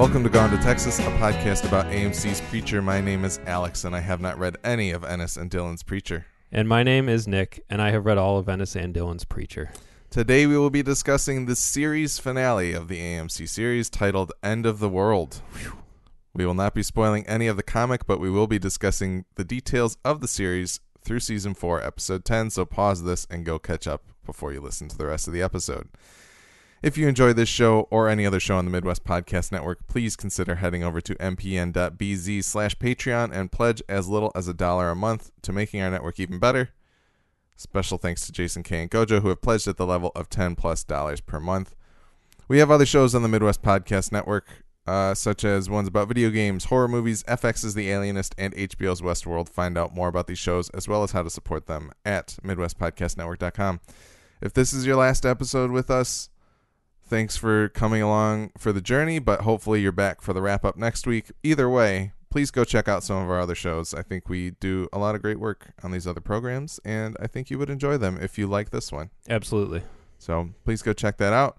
Welcome to Gone to Texas, a podcast about AMC's Preacher. My name is Alex, and I have not read any of Ennis and Dillon's Preacher. And my name is Nick, and I have read all of Ennis and Dillon's Preacher. Today we will be discussing the series finale of the AMC series titled End of the World. We will not be spoiling any of the comic, but we will be discussing the details of the series through season 4, episode 10, so pause this and go catch up before you listen to the rest of the episode. If you enjoy this show or any other show on the Midwest Podcast Network, please consider heading over to mpn.bz slash Patreon and pledge as little as a dollar a month to making our network even better. Special thanks to Jason K and Gojo who have pledged at the level of 10 plus dollars per month. We have other shows on the Midwest Podcast Network, uh, such as ones about video games, horror movies, FX's The Alienist, and HBO's Westworld. Find out more about these shows as well as how to support them at MidwestPodcastNetwork.com. If this is your last episode with us, thanks for coming along for the journey, but hopefully you're back for the wrap up next week. Either way, please go check out some of our other shows. I think we do a lot of great work on these other programs, and I think you would enjoy them if you like this one. Absolutely. So please go check that out.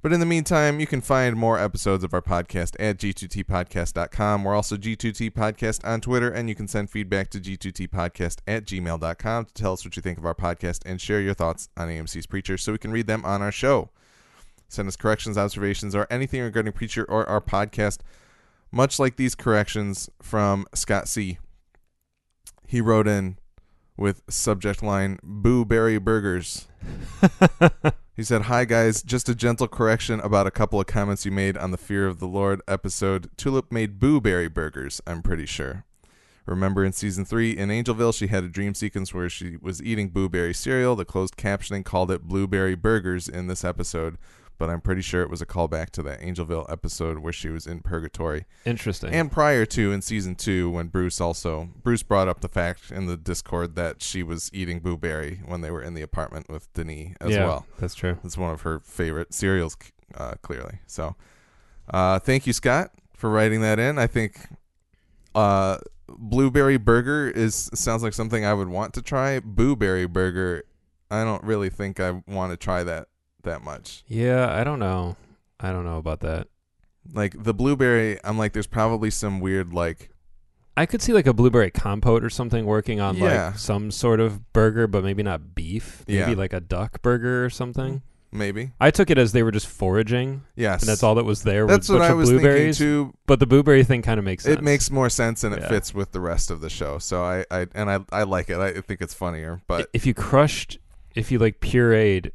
But in the meantime, you can find more episodes of our podcast at g2tpodcast.com. We're also G2T Podcast on Twitter, and you can send feedback to g2tpodcast at gmail.com to tell us what you think of our podcast and share your thoughts on AMC's Preacher so we can read them on our show. Send us corrections, observations, or anything regarding Preacher or our podcast, much like these corrections from Scott C. He wrote in with subject line Boo Berry Burgers. He said, Hi guys, just a gentle correction about a couple of comments you made on the Fear of the Lord episode. Tulip made blueberry burgers, I'm pretty sure. Remember in season 3 in Angelville, she had a dream sequence where she was eating blueberry cereal. The closed captioning called it blueberry burgers in this episode, but I'm pretty sure it was a callback to that Angelville episode where she was in purgatory. Interesting. And prior to in season two, when Bruce also Bruce brought up the fact in the Discord that she was eating blueberry when they were in the apartment with Denis as yeah, well. That's true. It's one of her favorite cereals, uh, clearly. So, uh, thank you, Scott, for writing that in. I think uh, blueberry burger is sounds like something I would want to try. Blueberry burger, I don't really think I want to try that that much. Yeah, I don't know. I don't know about that. Like the blueberry, I'm like, there's probably some weird like I could see like a blueberry compote or something working on Yeah. like some sort of burger, but maybe not beef. Maybe Yeah. like a duck burger or something. maybe. I took it as they were just foraging, Yes, and that's all that was there. That's was a what bunch I of was blueberries. thinking too. But the blueberry thing kind of makes sense. It makes more sense and it Yeah. fits with the rest of the show. So I, I and I, I like it. I think it's funnier. But if you crushed, if you like pureed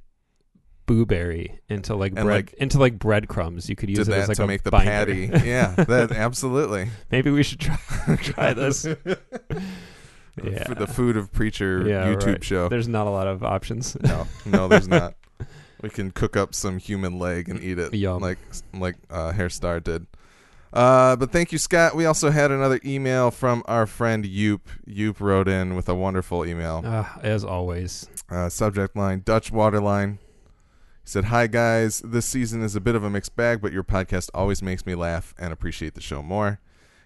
blueberry into like And, bread like, into like breadcrumbs, you could use it as like to a make the binder. patty. yeah, that absolutely. Maybe we should try try this. yeah, For the food of preacher Yeah, YouTube right. show. There's not a lot of options. No, no, there's not. We can cook up some human leg and eat it, Yum. like like uh, Herr Starr did. Uh, but thank you, Scott. We also had another email from our friend Yoop. Yoop wrote in with a wonderful email. Uh, as always. Uh, subject line Dutch Waterline. He said, Hi, guys. This season is a bit of a mixed bag, but your podcast always makes me laugh and appreciate the show more.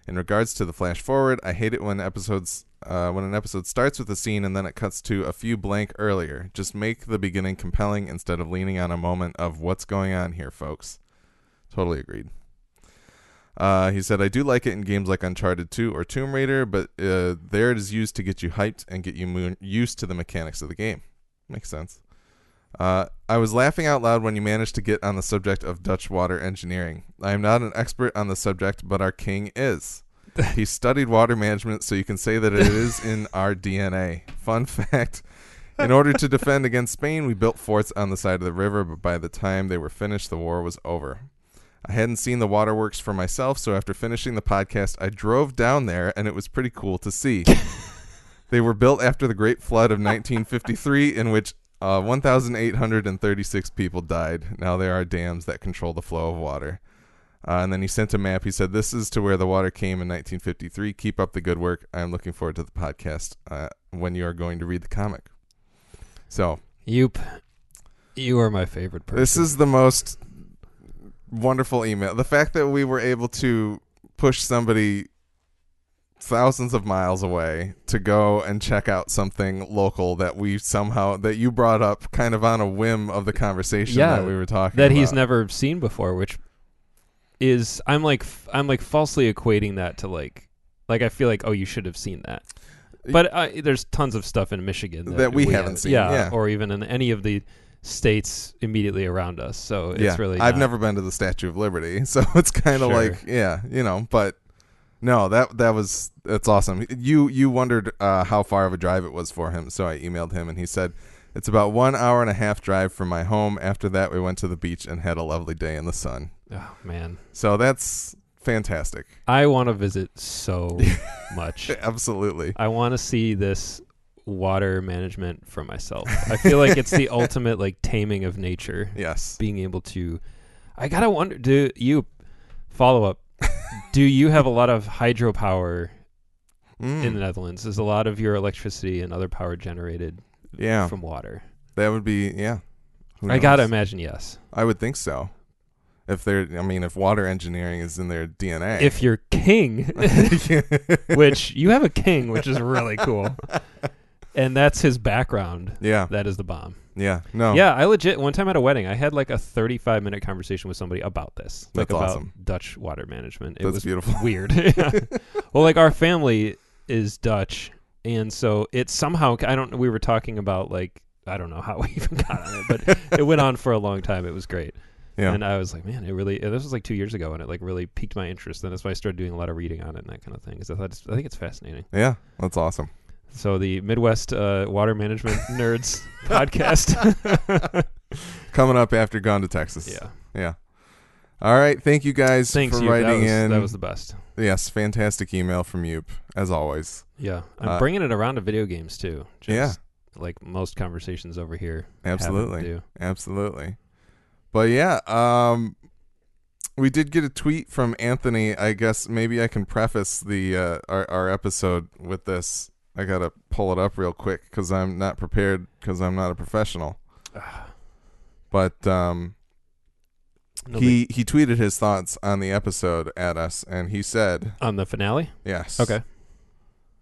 In regards to the flash forward, I hate it when episodes uh, when an episode starts with a scene and then it cuts to a few blank earlier. Just make the beginning compelling instead of leaning on a moment of what's going on here, folks. Totally agreed. Uh, he said, I do like it in games like Uncharted 2 or Tomb Raider, but uh, there it is used to get you hyped and get you mo- used to the mechanics of the game. Makes sense. Uh, I was laughing out loud when you managed to get on the subject of Dutch water engineering. I am not an expert on the subject, but our king is. he studied water management, so you can say that it is in our DNA. Fun fact In order to defend against Spain, we built forts on the side of the river, but by the time they were finished, the war was over. I hadn't seen the waterworks for myself, so after finishing the podcast, I drove down there, and it was pretty cool to see. they were built after the Great Flood of 1953, in which uh, 1,836 people died. Now there are dams that control the flow of water. Uh, and then he sent a map. He said, This is to where the water came in 1953. Keep up the good work. I am looking forward to the podcast uh, when you are going to read the comic. So, Yoop, you are my favorite person. this is the most wonderful email. The fact that we were able to push somebody thousands of miles away to go and check out something local that we somehow that you brought up kind of on a whim of the conversation Yeah, that we were talking that he's never seen before, which is I'm like I'm like falsely equating that to like like I feel like oh you should have seen that. But uh, there's tons of stuff in Michigan that, That we haven't seen, yeah. or even in any of the states immediately around us. So it's yeah, really I've not- never been to the Statue of Liberty, so it's kind of Sure. like yeah, you know. But no, that that was that's awesome. You you wondered uh, how far of a drive it was for him, so I emailed him and he said it's about one hour and a half drive from my home. After that, we went to the beach and had a lovely day in the sun. Oh man, So that's fantastic. I want to visit so much. Absolutely. I want to see this water management for myself. I feel like it's the ultimate like taming of nature. Yes. Being able to, I gotta wonder. Do you follow up? Do you have a lot of hydropower Mm, in the Netherlands? Is a lot of your electricity and other power generated yeah, from water? that would be yeah. I gotta imagine yes. I would think so. If they're, I mean, if water engineering is in their DNA. If you're king, which you have a king, which is really cool, and that's his background. yeah, That is the bomb. yeah, no, Yeah, I legit one time at a wedding, I had like a 35 minute conversation with somebody about this, like That's about awesome. Dutch water management. It That's was beautiful. weird. Yeah. well, like our family is Dutch, and so it somehow I don't. Know. We were talking about like I don't know how we even got on it, but it went on for a long time. It was great, yeah. and I was like, man, it really. This was like two years ago, and it like really piqued my interest. And that's why I started doing a lot of reading on it and that kind of thing. Because I thought I think it's fascinating. yeah, that's awesome. So the Midwest uh, Water Management Nerds podcast. Coming up after Gone to Texas. yeah. yeah. All right, thank you guys Thanks for writing that was, in. That was the best. yes, fantastic email from Yoop as always. Yeah, I'm Uh, bringing it around to video games too. Just Yeah. like most conversations over here. Absolutely. do. Absolutely. But yeah, um we did get a tweet from Anthony. I guess maybe I can preface the uh, our our episode with this. I got to pull it up real quick cuz I'm not prepared cuz I'm not a professional. But um he he tweeted his thoughts on the episode at us and he said, on the finale. "Yes. Okay.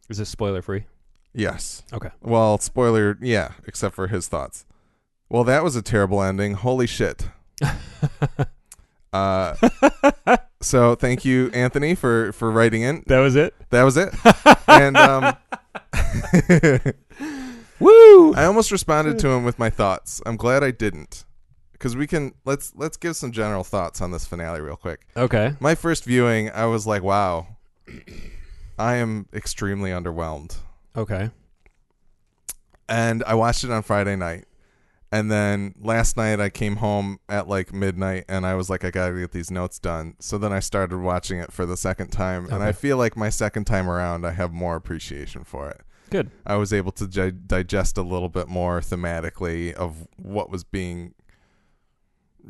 Is this spoiler free? Yes. Okay. Well, spoiler, yeah, except for his thoughts. Well, that was a terrible ending. Holy shit. Uh, so thank you, Anthony, for for writing in. That was it. That was it. and um, Woo! I almost responded to him with my thoughts. I'm glad I didn't, because we can let's let's give some general thoughts on this finale real quick. Okay. My first viewing, I was like, wow, I am extremely underwhelmed. Okay. and I watched it on Friday night. And then last night I came home at like midnight and I was like I got to get these notes done. So then I started watching it for the second time and I feel like my second time around I have more appreciation for it. Good. I was able to di- digest a little bit more thematically of what was being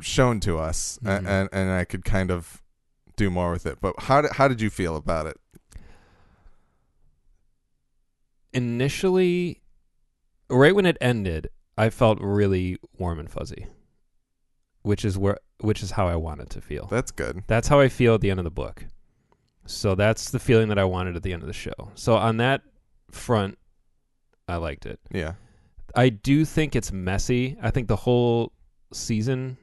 shown to us Mhm. and and I could kind of do more with it. But how did how did you feel about it? Initially, right when it ended, I felt really warm and fuzzy, which is where which is how I wanted to feel. That's good. That's how I feel at the end of the book. So that's the feeling that I wanted at the end of the show. So on that front, I liked it. Yeah. I do think it's messy. I think the whole season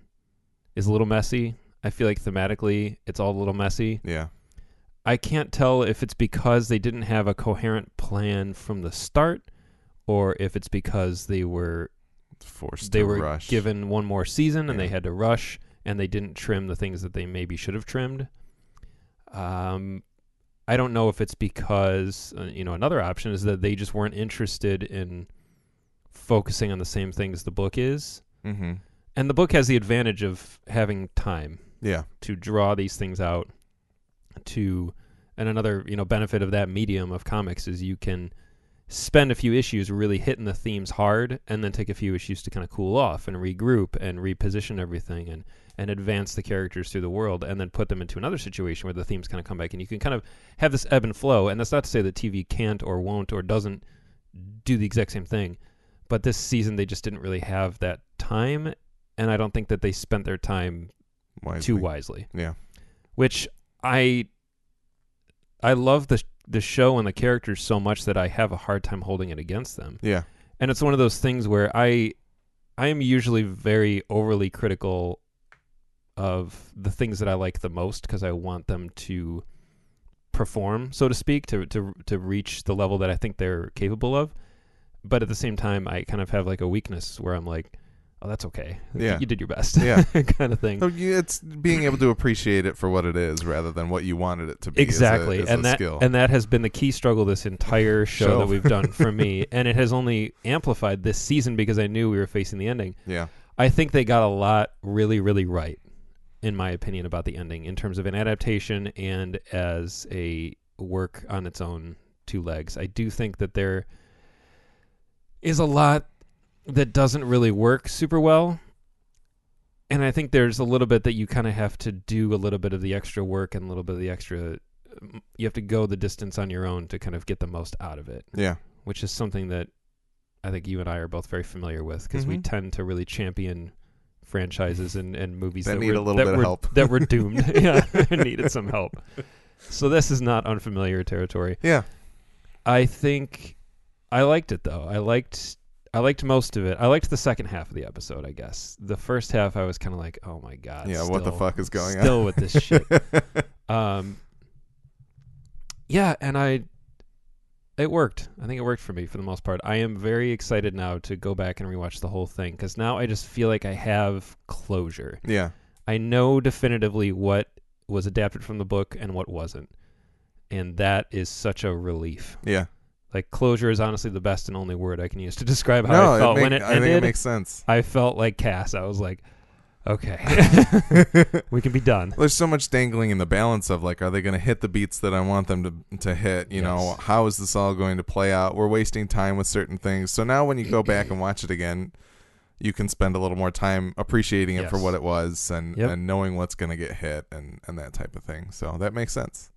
is a little messy. I feel like thematically it's all a little messy. Yeah. I can't tell if it's because they didn't have a coherent plan from the start or if it's because they were Forced they to were rush. given one more season and they had to rush and they didn't trim the things that they maybe should have trimmed. Um, I don't know if it's because uh, you know another option is that they just weren't interested in focusing on the same things the book is, Mhm. and the book has the advantage of having time Yeah. to draw these things out. To and another you know benefit of that medium of comics is you can spend a few issues really hitting the themes hard and then take a few issues to kind of cool off and regroup and reposition everything and and advance the characters through the world and then put them into another situation where the themes kind of come back and you can kind of have this ebb and flow and that's not to say that TV can't or won't or doesn't do the exact same thing but this season they just didn't really have that time and I don't think that they spent their time Wisely. too wisely Yeah. which I I love the the show and the characters so much that I have a hard time holding it against them. Yeah. And it's one of those things where I I am usually very overly critical of the things that I like the most because I want them to perform, so to speak, to to to reach the level that I think they're capable of. But at the same time, I kind of have like a weakness where I'm like, "Oh, that's okay. Yeah. you did your best." Yeah. kind of thing. So you, it's being able to appreciate it for what it is rather than what you wanted it to be. exactly a and that skill. and that has been the key struggle this entire show, Show. that we've done for me and it has only amplified this season because i knew we were facing the ending yeah, i think they got a lot really really right in my opinion about the ending in terms of an adaptation and as a work on its own two legs i do think that there is a lot that doesn't really work super well and I think there's a little bit that you kind of have to do a little bit of the extra work and a little bit of the extra. You have to go the distance on your own to kind of get the most out of it, yeah, which is something that I think you and I are both very familiar with because we Mhm. tend to really champion franchises and, and movies That that, need were, a little bit of help. that were doomed. yeah, needed some help. So this is not unfamiliar territory. yeah. I think I liked it though. I liked I liked most of it. I liked the second half of the episode, I guess. The first half I was kind of like, "Oh my god." Yeah, what the fuck is going on? Still with this shit. Um Yeah, and I it worked. I think it worked for me for the most part. I am very excited now to go back and rewatch the whole thing cuz now I just feel like I have closure. yeah, I know definitively what was adapted from the book and what wasn't. And that is such a relief. yeah. Like closure is honestly the best and only word I can use to describe how no, I felt it make, when it I ended. think it makes sense. I felt like Cass. I was like, okay, we can be done. There's so much dangling in the balance of like, are they going to hit the beats that I want them to to hit? You know, how is this all going to play out? We're wasting time with certain things. So now when you go back and watch it again, you can spend a little more time appreciating it for what it was and Yep. and knowing what's going to get hit and and that type of thing. So that makes sense.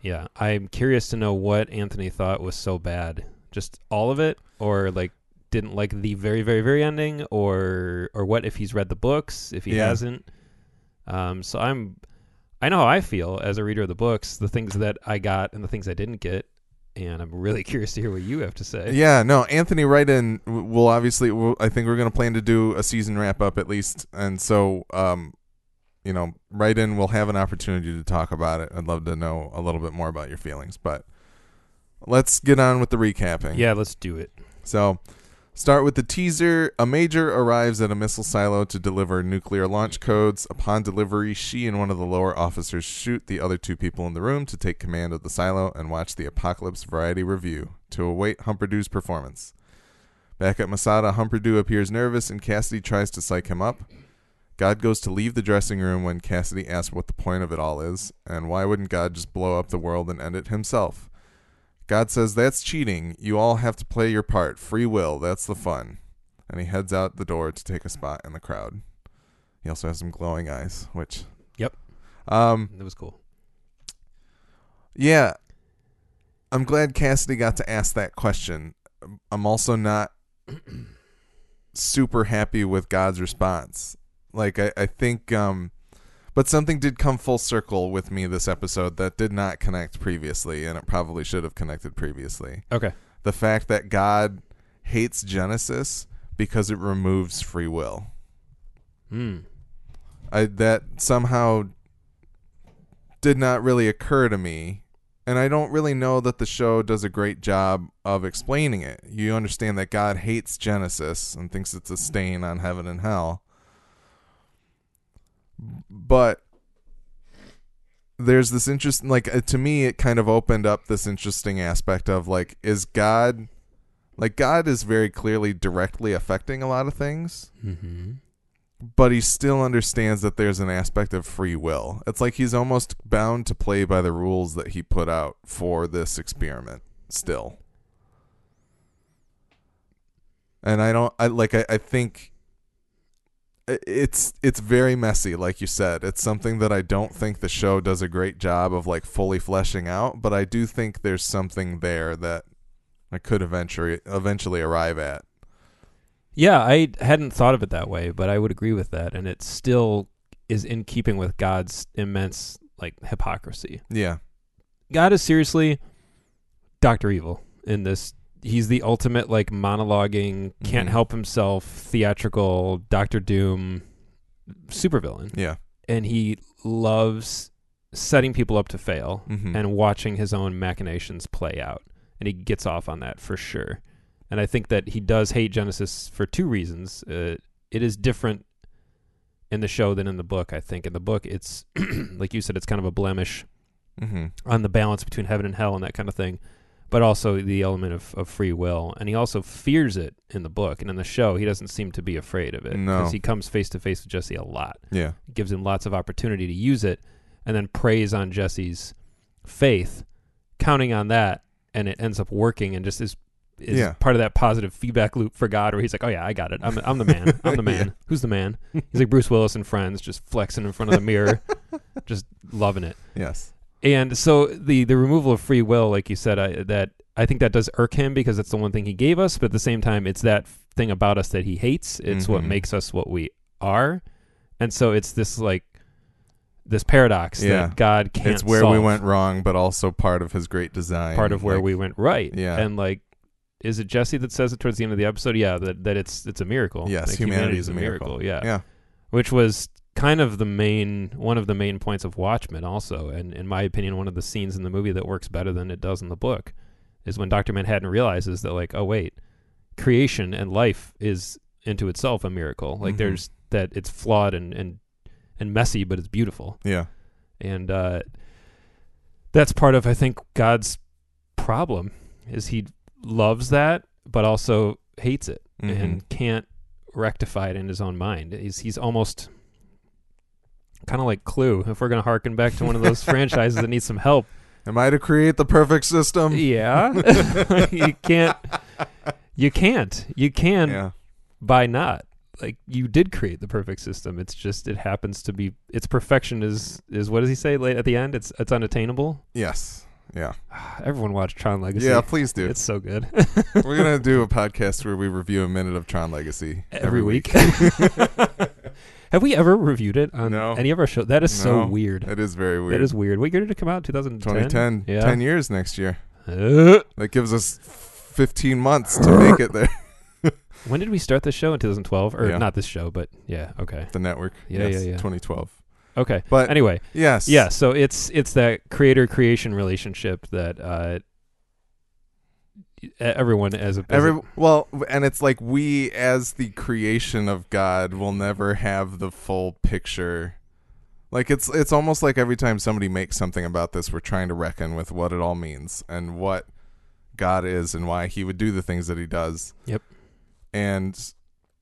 Yeah, I'm curious to know what Anthony thought was so bad. Just all of it, or like didn't like the very, very, very ending, or or what if he's read the books, if he Yeah. hasn't. Um, so I'm, I know how I feel as a reader of the books, the things that I got and the things I didn't get, and I'm really curious to hear what you have to say. Yeah, no, Anthony right in will obviously we'll, I think we're going to plan to do a season wrap up at least and so um you know, right in we'll have an opportunity to talk about it. I'd love to know a little bit more about your feelings, but let's get on with the recapping. Yeah, let's do it. So, start with the teaser. A major arrives at a missile silo to deliver nuclear launch codes. Upon delivery, she and one of the lower officers shoot the other two people in the room to take command of the silo and watch the Apocalypse Variety Review to await Humperdoo's performance. Back at Masada, Humperdoo appears nervous and Cassidy tries to psych him up. God goes to leave the dressing room when Cassidy asks what the point of it all is, and why wouldn't God just blow up the world and end it himself? God says that's cheating. You all have to play your part. Free will. That's the fun. And he heads out the door to take a spot in the crowd. He also has some glowing eyes, which Yep. um That was cool. yeah. I'm glad Cassidy got to ask that question. I'm also not super happy with God's response. Like I, I think um but something did come full circle with me this episode that did not connect previously and it probably should have connected previously. Okay. the fact that God hates Genesis because it removes free will. Hmm. I that somehow did not really occur to me. And I don't really know that the show does a great job of explaining it. You understand that God hates Genesis and thinks it's a stain on heaven and hell. But there's this interest like uh, to me it kind of opened up this interesting aspect of like is God like God is very clearly directly affecting a lot of things Mm-hmm. but he still understands that there's an aspect of free will. It's like he's almost bound to play by the rules that he put out for this experiment still. And I don't I like I, I think it's it's very messy like you said. It's something that I don't think the show does a great job of like fully fleshing out, but I do think there's something there that I could eventually eventually arrive at. Yeah, I hadn't thought of it that way, but I would agree with that, and it still is in keeping with God's immense like hypocrisy. Yeah. God is seriously Doctor Evil in this. He's the ultimate like monologuing, can't Mhm. help himself, theatrical Doctor Doom supervillain. Yeah. and he loves setting people up to fail Mhm. and watching his own machinations play out. And he gets off on that for sure. And I think that he does hate Genesis for two reasons. Uh, it is different in the show than in the book, I think. In the book, it's, like you said, it's kind of a blemish Mm-hmm. on the balance between heaven and hell and that kind of thing, but also the element of, of free will. And he also fears it in the book. And in the show, he doesn't seem to be afraid of it. No. Because he comes face to face with Jesse a lot Yeah. gives him lots of opportunity to use it and then preys on Jesse's faith, counting on that, and it ends up working and just is is Yeah. part of that positive feedback loop for God where he's like, Oh yeah, I got it. I'm I'm the man. I'm the man. Yeah. Who's the man? He's like Bruce Willis and friends, just flexing in front of the mirror, just loving it. Yes. And so the the removal of free will, like you said, I, that I think that does irk him because it's the one thing he gave us, but at the same time, it's that thing about us that he hates. It's what Mhm. makes us what we are, and so it's this like this paradox Yeah. that God can't. it's where we went wrong, but also part of his great design. part of where Like, we went right. Yeah. and like. Is it Jesse that says it towards the end of the episode? Yeah, that, that it's it's a miracle. Yes, Like, humanity is humanity's a miracle. Yeah, Yeah. which was kind of the main one of the main points of Watchmen also and in my opinion one of the scenes in the movie that works better than it does in the book is when Dr. Manhattan realizes that like oh wait creation and life is into itself a miracle like Mhm. there's that it's flawed and and and messy but it's beautiful Yeah. and uh that's part of I think God's problem is he loves that but also hates it Mhm. and can't rectify it in his own mind. He's he's almost kind of like Clue. If we're gonna harken back to one of those franchises that needs some help, Am I to create the perfect system? yeah, you can't. You can't. You can Yeah. by not. Like you did create the perfect system. It's just it happens to be its perfection is is what does he say late at the end? It's it's unattainable. Yes. Yeah. Everyone watch Tron Legacy. Yeah, please do. It's so good. We're gonna do a podcast where we review a minute of Tron Legacy every week. Have we ever reviewed it on No. any of our shows? That is so weird. It is very weird. That is weird. What year did it come out? 2010? 2010. Yeah. 10 years next year. Uh, That gives us 15 months to make it there. when did we start this show? In 2012? Or Yeah. not this show, but yeah, okay. The network. Yeah, Yes, yeah, yeah. 2012. Okay. But Anyway, yes. yeah, so it's it's that creator creation relationship that uh everyone as a, as Every well, and it's like we, as the creation of God, will never have the full picture. Like it's it's almost like every time somebody makes something about this, we're trying to reckon with what it all means and what God is and why He would do the things that He does. Yep. And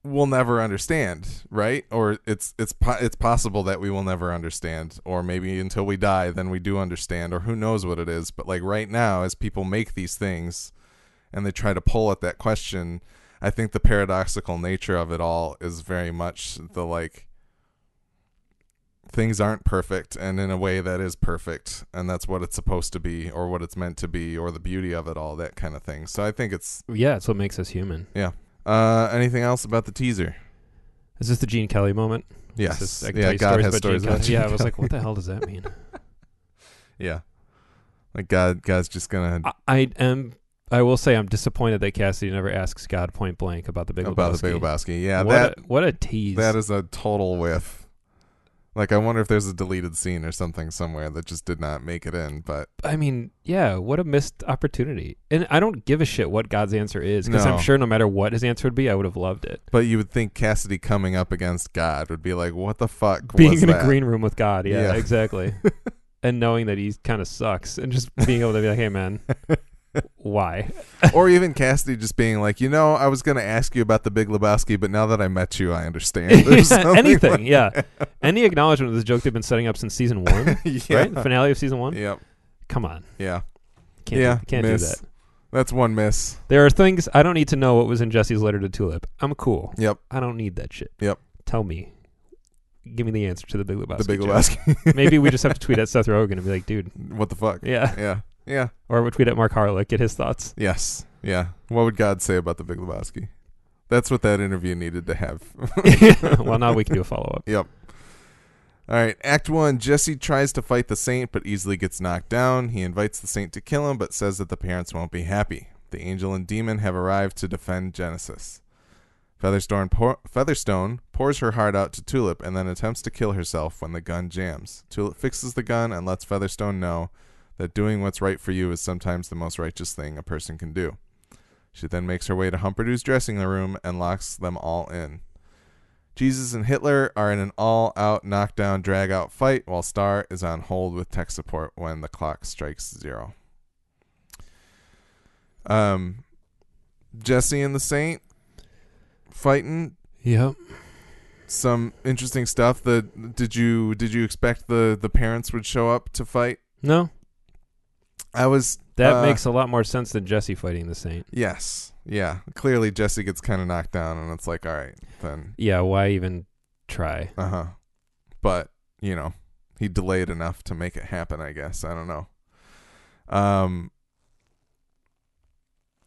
we'll never understand, right? Or it's it's po- it's possible that we will never understand, or maybe until we die, then we do understand, or who knows what it is. But like right now, as people make these things and they try to pull at that question, I think the paradoxical nature of it all is very much the like things aren't perfect and in a way that is perfect and that's what it's supposed to be or what it's meant to be or the beauty of it all that kind of thing. So I think it's Yeah, it's what makes us human. Yeah. Uh anything else about the teaser? Is this the Gene Kelly moment? Yes. This, I yeah, God stories has stories Gene about Gene Yeah, I was like, what the hell does that mean? Yeah. Like God God's just to I, I am I will say I'm disappointed that Cassidy never asks God point blank about the Big about Lebowski. the Big Lebowski. Yeah, what that a, what a tease. that is a total whiff. Like I wonder if there's a deleted scene or something somewhere that just did not make it in, but I mean, yeah, what a missed opportunity. And I don't give a shit what God's answer is because No. I'm sure no matter what his answer would be, I would have loved it. but you would think Cassidy coming up against God would be like, "What the fuck?" Being in that? a green room with God, yeah, Yeah. exactly. and knowing that he kind of sucks and just being able to be like, "Hey man, why?" or even Cassidy just being like, "You know, I was going to ask you about the Big Lebowski, but now that I met you, I understand." Something Anything, like- yeah. Any acknowledgement of this joke they've been setting up since season 1, yeah. right? Finale of season 1? Yep. Come on. Yeah. Can't yeah. do, can't miss. do that. That's one miss. There are things I don't need to know what was in Jesse's letter to Tulip. I'm cool. Yep. I don't need that shit. Yep. Tell me. Give me the answer to the Big Lebowski. the Big. Lebowski. Maybe we just have to tweet at Seth Rogen and be like, dude, what the fuck? yeah. Yeah. Yeah. Or we tweet at Mark Harelik, get his thoughts. Yes. Yeah. What would God say about the Big Lebowski? That's what that interview needed to have. well, now we can do a follow up. Yep. All right, Act 1 Jesse tries to fight the saint but easily gets knocked down. He invites the saint to kill him but says that the parents won't be happy. The angel and demon have arrived to defend Genesis. Featherstone, pour, Featherstone pours her heart out to Tulip and then attempts to kill herself when the gun jams. Tulip fixes the gun and lets Featherstone know that doing what's right for you is sometimes the most righteous thing a person can do. She then makes her way to Humperdoo's dressing room and locks them all in. Jesus and Hitler are in an all out knockdown drag out fight while Starr is on hold with tech support when the clock strikes zero. Um Jesse and the Saint fighting Yep. some interesting stuff. The did you did you expect the the parents would show up to fight? No, I was that uh, makes a lot more sense than Jesse fighting the Saint. yes, yeah. Clearly Jesse gets kind of knocked down, and it's like, all right, then, Yeah, why even try? uh huh. But you know, he delayed enough to make it happen. I guess I don't know. Um.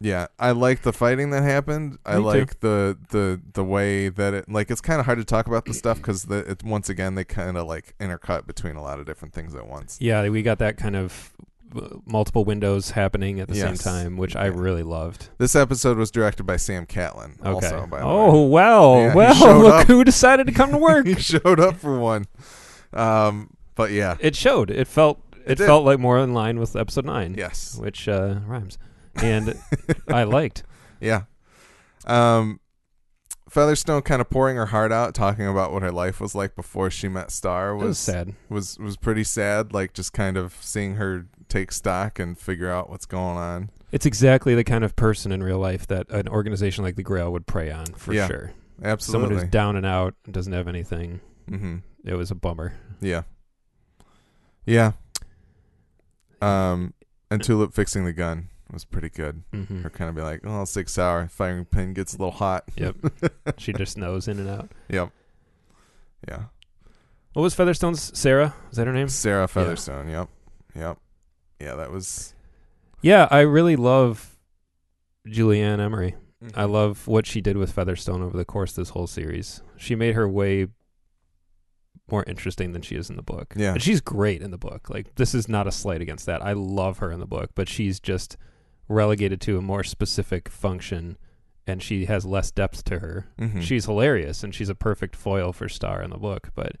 Yeah, I like the fighting that happened. I Me too. like the the the way that it like it's kind of hard to talk about the stuff because the it, once again they kind of like intercut between a lot of different things at once. Yeah, we got that kind of multiple windows happening at the same time, which I really loved. This episode was directed by Sam Catlin. Okay. Also, by oh well, Yeah, well, look up. who decided to come to work. he showed up for one. Um, but yeah, it showed. It felt. It It, felt like more in line with episode nine, yes, which uh, rhymes, and I liked. yeah. Um, Featherstone kind of pouring her heart out, talking about what her life was like before she met Starr was was sad. was was pretty sad. Like just kind of seeing her take stock and figure out what's going on. It's exactly the kind of person in real life that an organization like the Grail would prey on for Yeah, sure. Absolutely. Someone who's down and out and doesn't have anything. mm-hmm. It was a bummer. Yeah. Yeah. Um, and Tulip fixing the gun was pretty good. hmm Her kind of be like, oh, six hour firing pin gets a little hot." Yep. she just knows in and out. Yep. Yeah. What was Featherstone's Sarah? Is that her name? Sarah Featherstone. Yep. Yep. Yeah, that was. Yeah, I really love Julie Ann Emery. Mm-hmm. I love what she did with Featherstone over the course of this whole series. She made her way more interesting than she is in the book. Yeah. And she's great in the book. Like this is not a slight against that. I love her in the book, but she's just relegated to a more specific function and she has less depth to her. Mhm. She's hilarious and she's a perfect foil for Starr in the book, but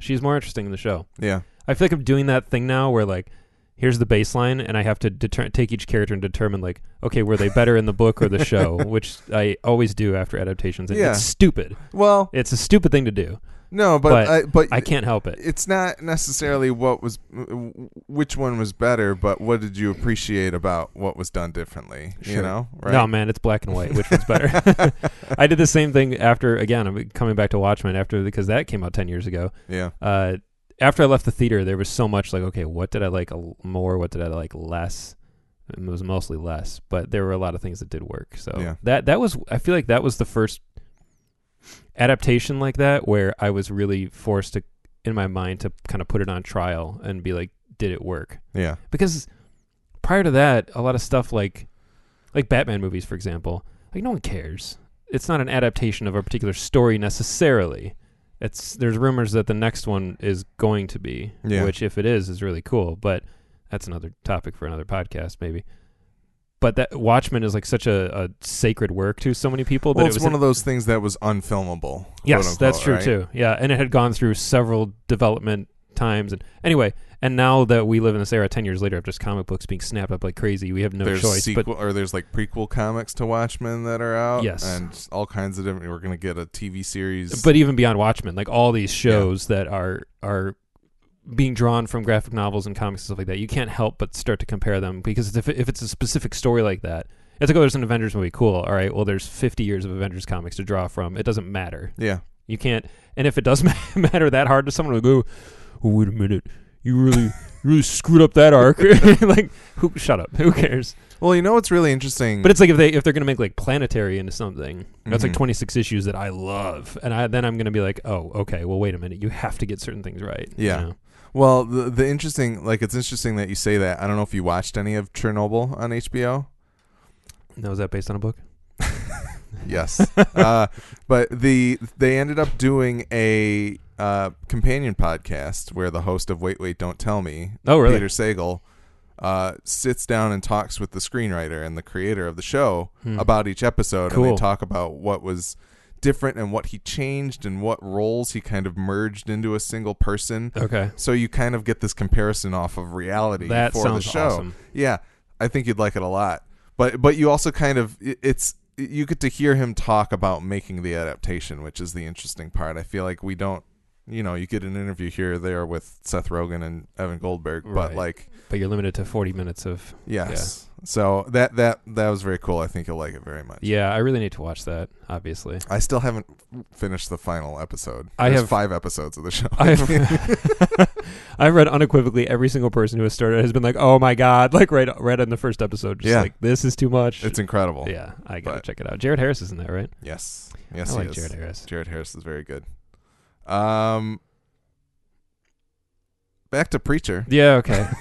she's more interesting in the show. Yeah. I feel like I'm doing that thing now where like here's the baseline and I have to deter- take each character and determine like okay were they better in the book or the show which I always do after adaptations and Yeah. it's stupid Well, it's a stupid thing to do no, but But I, but I can't help it It's not necessarily what was, which one was better, but what did you appreciate about what was done differently? You know, right? no man it's black and white which one's better I did the same thing after again I'm coming back to Watchmen after because that came out 10 years ago Yeah. uh, after I left the theater, there was so much like, okay, what did I like more? What did I like less? It was mostly less, but there were a lot of things that did work. So Yeah. that that was, I feel like that was the first adaptation like that where I was really forced to, in my mind, to kind of put it on trial and be like, did it work? Yeah. Because prior to that, a lot of stuff like, like Batman movies, for example, like no one cares. It's not an adaptation of a particular story necessarily. It's there's rumors that the next one is going to be, Yeah. which if it is, is really cool. But that's another topic for another podcast, maybe. But that Watchmen is like such a, a sacred work to so many people that Well, it it's was one an- of those things that was unfilmable. Yes, quote that's true right? too. Yeah, and it had gone through several development times, and anyway, and now that we live in this era, ten years later, after just comic books being snapped up like crazy, we have no there's choice. sequel or there's like prequel comics to Watchmen that are out. Yes. and all kinds of different. We're gonna get a TV series. But but even beyond Watchmen, like all these shows that are are being drawn from graphic novels and comics and stuff like that, you can't help but start to compare them because if if it's a specific story like that. It's like, oh, there's an Avengers movie. Cool. All right. Well, there's 50 years of Avengers comics to draw from. It doesn't matter. yeah, You can't. And if it does matter that hard to someone, like, oh, oh, wait a minute, you really, really screwed up that arc. like, who? Shut up. Who cares? well, you know what's really interesting. But it's like if they if they're gonna make like planetary into something, that's like Mhm. 26 issues that I love, and I then I'm gonna be like, oh, okay, well, wait a minute, you have to get certain things right. you Yeah. know? well, the the interesting, like, it's interesting that you say that. I don't know if you watched any of Chernobyl on HBO. Now is that based on a book? Yes. uh, but the they ended up doing a uh, companion podcast where the host of Wait Wait Don't Tell Me, Oh, really? Peter Sagal, uh, sits down and talks with the screenwriter and the creator of the show Hmm. about each episode, and they talk about what was different and what he changed and what roles he kind of merged into a single person. Okay. So you kind of get this comparison off of reality That for the show. awesome. Yeah, I think you'd like it a lot. But but you also kind of it- it's you get to hear him talk about making the adaptation, which is the interesting part. I feel like we don't, you know, you get an interview here or there with Seth Rogen and Evan Goldberg, but like But you're limited to 40 minutes of. yes. So that that that was very cool. I think you'll like it very much. Yeah, I really need to watch that. Obviously, I still haven't finished the final episode. I have- five episodes of the show. I've I've read unequivocally every single person who has started has been like, "Oh my god!" Like right right in the first episode, just Yeah. like this is too much. it's incredible. yeah, I gotta but- check it out. Jared Harris is in that, right? Yes. Yes, I he like is. Jared Harris. Jared Harris is very good. Um, back to Preacher. Yeah, okay.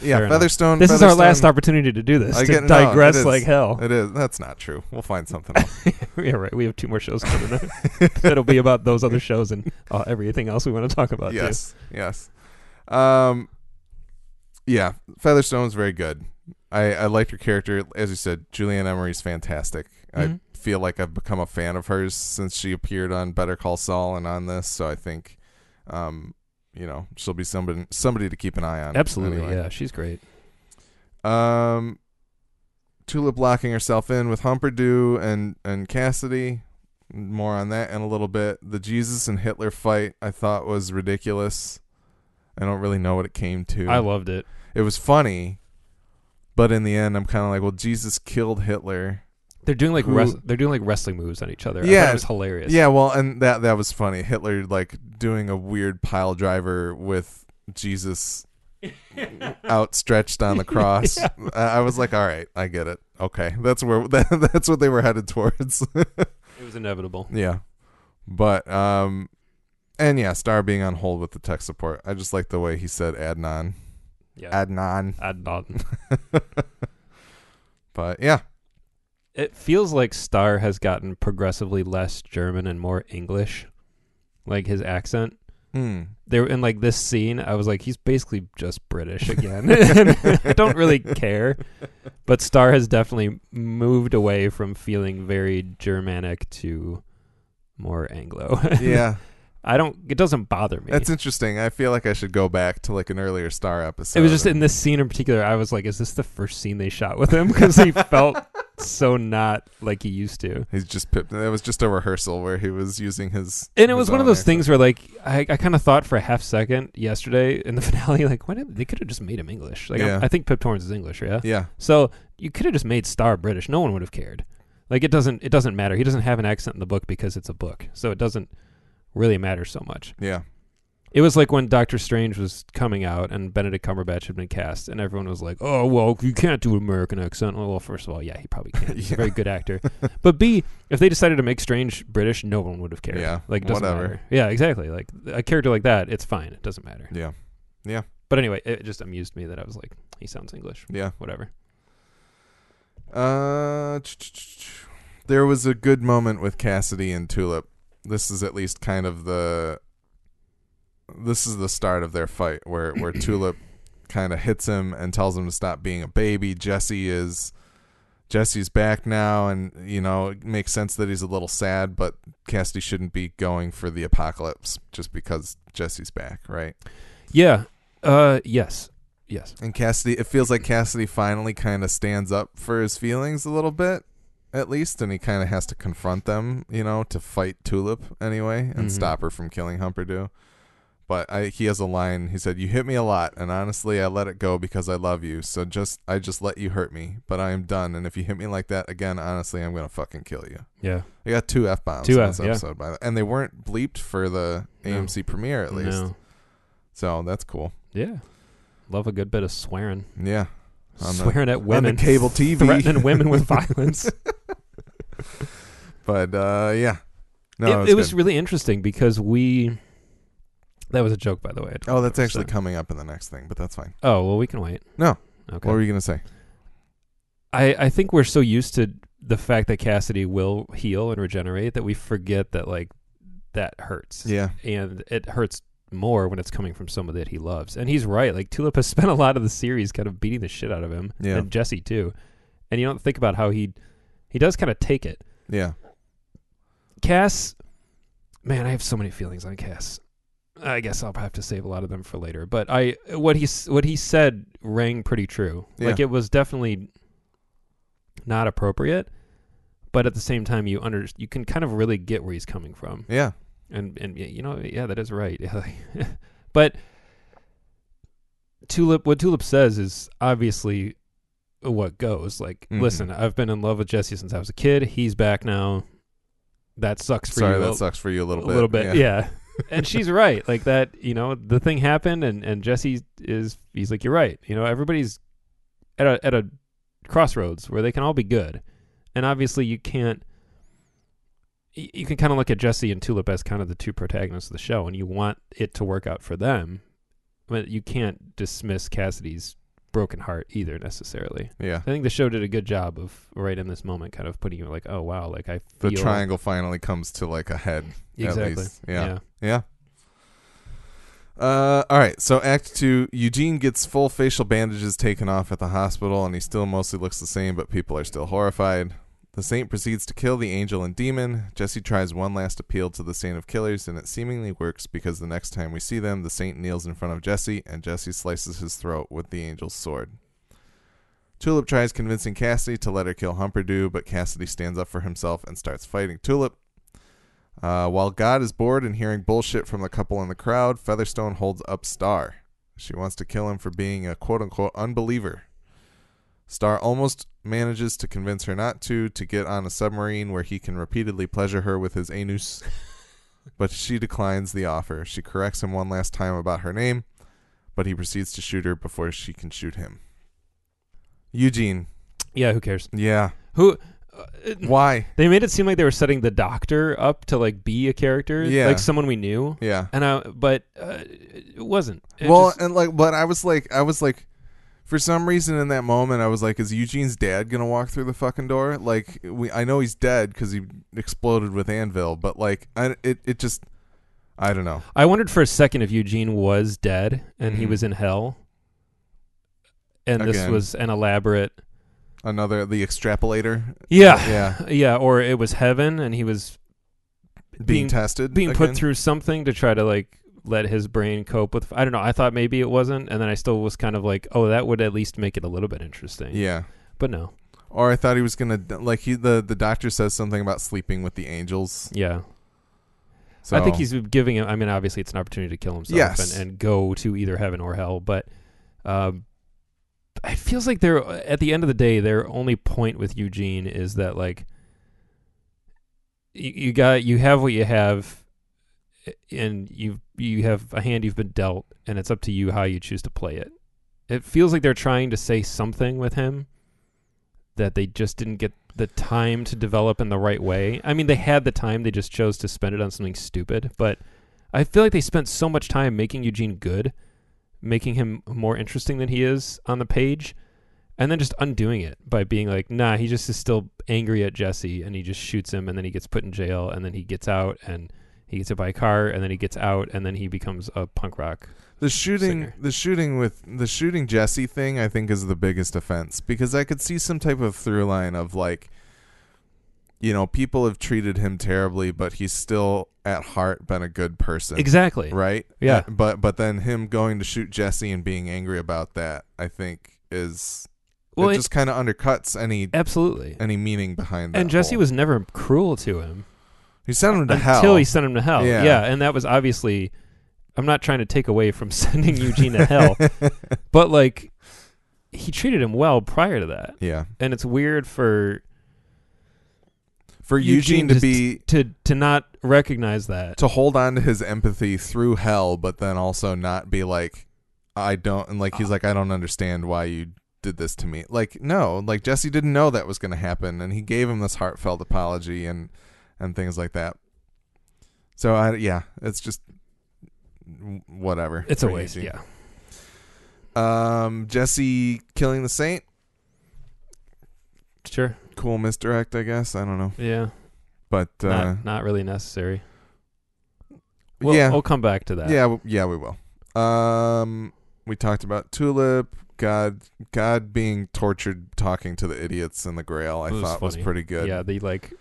Yeah, Fair. Featherstone. this is our last opportunity to do this. I to get- no, digress is. like hell. It is. That's not true. We'll find something else. yeah, right. We have two more shows coming. up. That'll be about those other shows and uh, everything else we want to talk about. yes. Yes. Um. Yeah, Featherstone's very good. I I liked her character. As you said, Julie Ann Emery's fantastic. Mhm. I feel like I've become a fan of hers since she appeared on Better Call Saul and on this. So I think, um, you know, she'll be somebody somebody to keep an eye on. Absolutely. anyway. Yeah, she's great. Um, Tulip locking herself in with Humperdoo and and Cassidy. More on that in a little bit. The Jesus and Hitler fight I thought was ridiculous. I don't really know what it came to. I loved it. it was funny, but in the end, I'm kind of like, well, Jesus killed Hitler. They're doing like Who- res- they're doing like wrestling moves on each other. I Yeah. it was hilarious. Yeah, well, and that that was funny. Hitler like doing a weird pile driver with Jesus outstretched on the cross. Yeah. I I was like, all right, I get it. Okay, that's where that, that's what they were headed towards. it was inevitable. yeah, but um, and yeah, Starr being on hold with the tech support. I just like the way he said Adnan. Yeah, Adnan. Adnan. But yeah, It feels like Starr has gotten progressively less German and more English, like his accent. hmm. There in like this scene, I was like, he's basically just British again. I don't really care, but Starr has definitely moved away from feeling very Germanic to more Anglo. yeah, I don't. It doesn't bother me. that's interesting. I feel like I should go back to like an earlier Starr episode. it was just in this scene in particular. I was like, "Is this the first scene they shot with him?" Because he felt so not like he used to. He's just pipped. It was just a rehearsal where he was using his. And it his was one of those things where, like, I, I kind of thought for a half second yesterday in the finale, like, why did they could have just made him English? Like, Yeah. I think Pip Torrens is English, yeah. Yeah, So you could have just made Starr British. No one would have cared. Like, it doesn't. It doesn't matter. He doesn't have an accent in the book because it's a book, so it doesn't really matter so much. yeah, It was like when Doctor Strange was coming out and Benedict Cumberbatch had been cast, and everyone was like, "Oh, well, you can't do an American accent." Well, first of all, yeah, he probably can't. He's a very good actor. But B, if they decided to make Strange British, no one would have cared. Yeah, like whatever. matter. Yeah, exactly. Like a character like that, it's fine. It doesn't matter. Yeah, yeah, But anyway, it just amused me that I was like, he sounds English. yeah. Whatever. Uh, there was a good moment with Cassidy and Tulip. This is at least kind of the. This is the start of their fight, where where Tulip kind of hits him and tells him to stop being a baby. Jesse is. Jesse's back now, and you know it makes sense that he's a little sad, but Cassidy shouldn't be going for the apocalypse just because Jesse's back, right? Yeah. Uh. Yes. Yes. And Cassidy, it feels like Cassidy finally kind of stands up for his feelings a little bit, at least, and he kind of has to confront them, you know, to fight Tulip anyway and Mhm. stop her from killing Humperdoo. But I, he has a line. He said, "You hit me a lot, and honestly, I let it go because I love you. So just, I just let you hurt me, but I am done. And if you hit me like that again, honestly, I'm gonna fucking kill you." Yeah. I got two f bombs Two in F, this yeah. episode, by the, and they weren't bleeped for the No. AMC premiere at least. No. So that's cool. Yeah. Love a good bit of swearing. Yeah. On the- swearing at women. cable TV. Threatening women with violence. But uh, yeah, no, it, it was, it was really interesting because we. That was a joke, by the way. Oh, that's if it was actually coming up in the next thing, but that's fine. Oh well, we can wait. No. Okay. What were you gonna say? I I think we're so used to the fact that Cassidy will heal and regenerate that we forget that like that hurts. Yeah, And it hurts more when it's coming from someone that he loves. And he's right. Like Tulip has spent a lot of the series kind of beating the shit out of him. Yeah. And Jesse too. And you don't think about how he he does kind of take it. yeah, Cass, man, I have so many feelings on Cass. I guess I'll have to save a lot of them for later. But I, what he what he said rang pretty true. Like it was definitely not appropriate, but at the same time, you under you can kind of really get where he's coming from. Yeah. And and you know, yeah, that is right. but Tulip, what Tulip says is obviously what goes. Like, Mhm. listen, I've been in love with Jesse since I was a kid. He's back now. That sucks for Sorry, you. that a- sucks for you a little a bit. little bit, yeah. and she's right. Like that, you know, the thing happened, and and Jesse is he's like, you're right. You know, everybody's at a at a crossroads where they can all be good, and obviously you can't. You can kind of look at Jesse and Tulip as kind of the two protagonists of the show, and you want it to work out for them, but you can't dismiss Cassidy's broken heart either necessarily. Yeah. I think the show did a good job of right in this moment, kind of putting you like, oh wow, like I The triangle finally comes to like a head. exactly. Yeah. yeah. Yeah. Uh, all right. So Act Two, Eugene gets full facial bandages taken off at the hospital, and he still mostly looks the same, but people are still horrified. The saint proceeds to kill the angel and demon. Jesse tries one last appeal to the saint of killers, and it seemingly works because the next time we see them, the saint kneels in front of Jesse, and Jesse slices his throat with the angel's sword. Tulip tries convincing Cassidy to let her kill Humperdoo, but Cassidy stands up for himself and starts fighting Tulip. Uh, while God is bored and hearing bullshit from the couple in the crowd, Featherstone holds up Starr. She wants to kill him for being a quote unquote unbeliever. Starr almost manages to convince her not to, to get on a submarine where he can repeatedly pleasure her with his anus. but she declines the offer. She corrects him one last time about her name, but he proceeds to shoot her before she can shoot him. Eugene. Yeah, who cares? Yeah. Who? Uh, Why? they made it seem like they were setting the doctor up to like be a character, Yeah. like someone we knew. Yeah. And I, but uh, it wasn't. It well, just- and like, but I was like, I was like, for some reason in that moment, I was like, is Eugene's dad gonna walk through the fucking door? Like, we, I know he's dead because he exploded with Anvil, but like, I, it, it just, I don't know. I wondered for a second if Eugene was dead and he Mhm. was in hell, and this Again. was an elaborate. Another the extrapolator, Yeah, yeah, yeah, or it was heaven and he was being, Being- tested, being put again. through something to try to like let his brain cope with. I don't know. I thought maybe it wasn't, and then I still was kind of like, oh, that would at least make it a little bit interesting. Yeah, But no. or I thought he was gonna like he the the doctor says something about sleeping with the angels. Yeah. So I think he's giving him. I mean, obviously, it's an opportunity to kill himself Yes. and, and go to either heaven or hell. But um, it feels like they're at the end of the day, their only point with Eugene is that like you, you got you have what you have, and you you have a hand you've been dealt, and it's up to you how you choose to play it. It feels like they're trying to say something with him that they just didn't get the time to develop in the right way. I mean, they had the time, they just chose to spend it on something stupid. But I feel like they spent so much time making Eugene good, making him more interesting than he is on the page, and then just undoing it by being like, nah, he just is still angry at Jesse and he just shoots him and then he gets put in jail and then he gets out and he gets hit by a car and then he gets out and then he becomes a punk rock. The shooting, singer. the shooting with the shooting Jesse thing, I think is the biggest offense because I could see some type of through line of like, you know, people have treated him terribly, but he's still at heart been a good person, Exactly. right? Yeah. But but then him going to shoot Jesse and being angry about that, I think is Well, it it- just kind of undercuts any Absolutely. any meaning behind that. And Jesse whole- was never cruel to him. He sent him to until hell. he sent him to hell. Yeah. Yeah. and that was obviously. I'm not trying to take away from sending Eugene to hell, but like he treated him well prior to that, yeah, and it's weird for for Eugene, to just- be to to not recognize that. to hold on to his empathy through hell, but then also not be like, I don't, and like he's uh. like, I don't understand why you did this to me. Like, no, like Jesse didn't know that was going to happen, and he gave him this heartfelt apology and and things like that. So I, yeah, it's just whatever. It's a waste. Yeah, Um, Jesse killing the saint, sure. cool misdirect, I guess. I don't know, Yeah, but uh, not not really necessary. We'll, yeah, we'll come back to that. Yeah, w- yeah, we will. Um, we talked about Tulip, God, God being tortured, talking to the idiots in the Grail. I thought was pretty good. Yeah, the like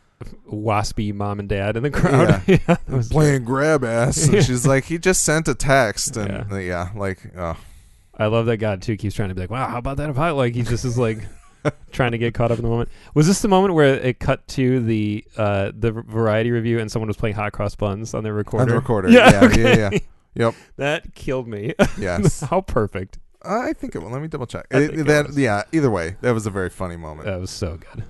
waspy mom and dad in the crowd. Yeah, that was playing grab ass. Yeah. And she's like, he just sent a text, and Yeah. yeah, like, oh, I love that God too keeps trying to be like, wow, how about that if I like he just is like trying to get caught up in the moment. Was this the moment where it cut to the uh the variety review and someone was playing hot cross buns on their recorder? on the recorder. Yeah, Yeah, yeah, yeah. okay. Yep. That killed me. Yes. how perfect. I think it. Let me double check. It that yeah. Either way, that was a very funny moment. That was so good.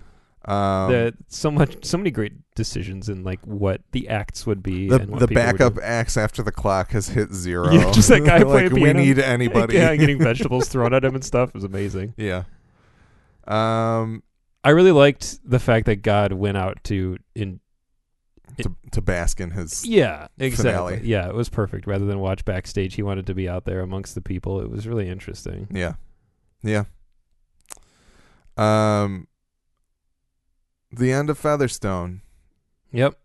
Um, the, so much so many great decisions in like what the acts would be the and what the backup acts after the clock has hit zero. Yeah, just that guy like we need anybody. Yeah, getting vegetables thrown at him and stuff is amazing. yeah. Um, I really liked the fact that God went out to in to to bask in his Yeah, exactly. finale. Yeah, it was perfect. Rather than watch backstage, he wanted to be out there amongst the people. It was really interesting. yeah, yeah. Um, the end of Featherstone. Yep.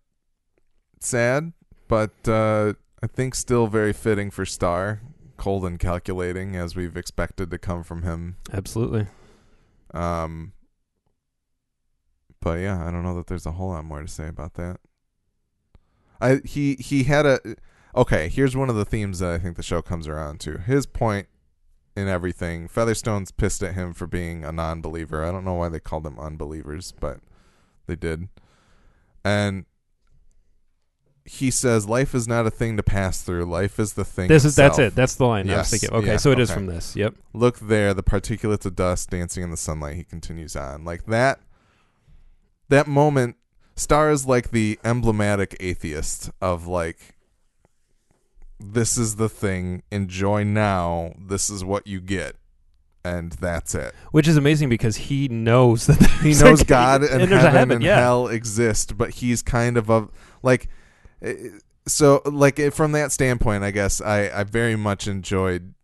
Sad, but uh, I think still very fitting for Starr. Cold and calculating, as we've expected to come from him. Absolutely. Um, but yeah, I don't know that there's a whole lot more to say about that. I he he had a okay. Here's one of the themes that I think the show comes around to. His point in everything. Featherstone's pissed at him for being a non-believer. I don't know why they called them unbelievers, but they did. And he says, "Life is not a thing to pass through. Life is the thing." This is that's it. That's the line yes. I was thinking. Okay, yeah, so it is okay. from this. Yep. look there the particulates of dust dancing in the sunlight he continues on like that that moment Starr is like the emblematic atheist of like this is the thing enjoy now this is what you get and that's it Which is amazing because he knows that he knows like- god and, there's a heaven, heaven. and yeah. hell exist but he's kind of a like eh, so like eh, from that standpoint i guess i i very much enjoyed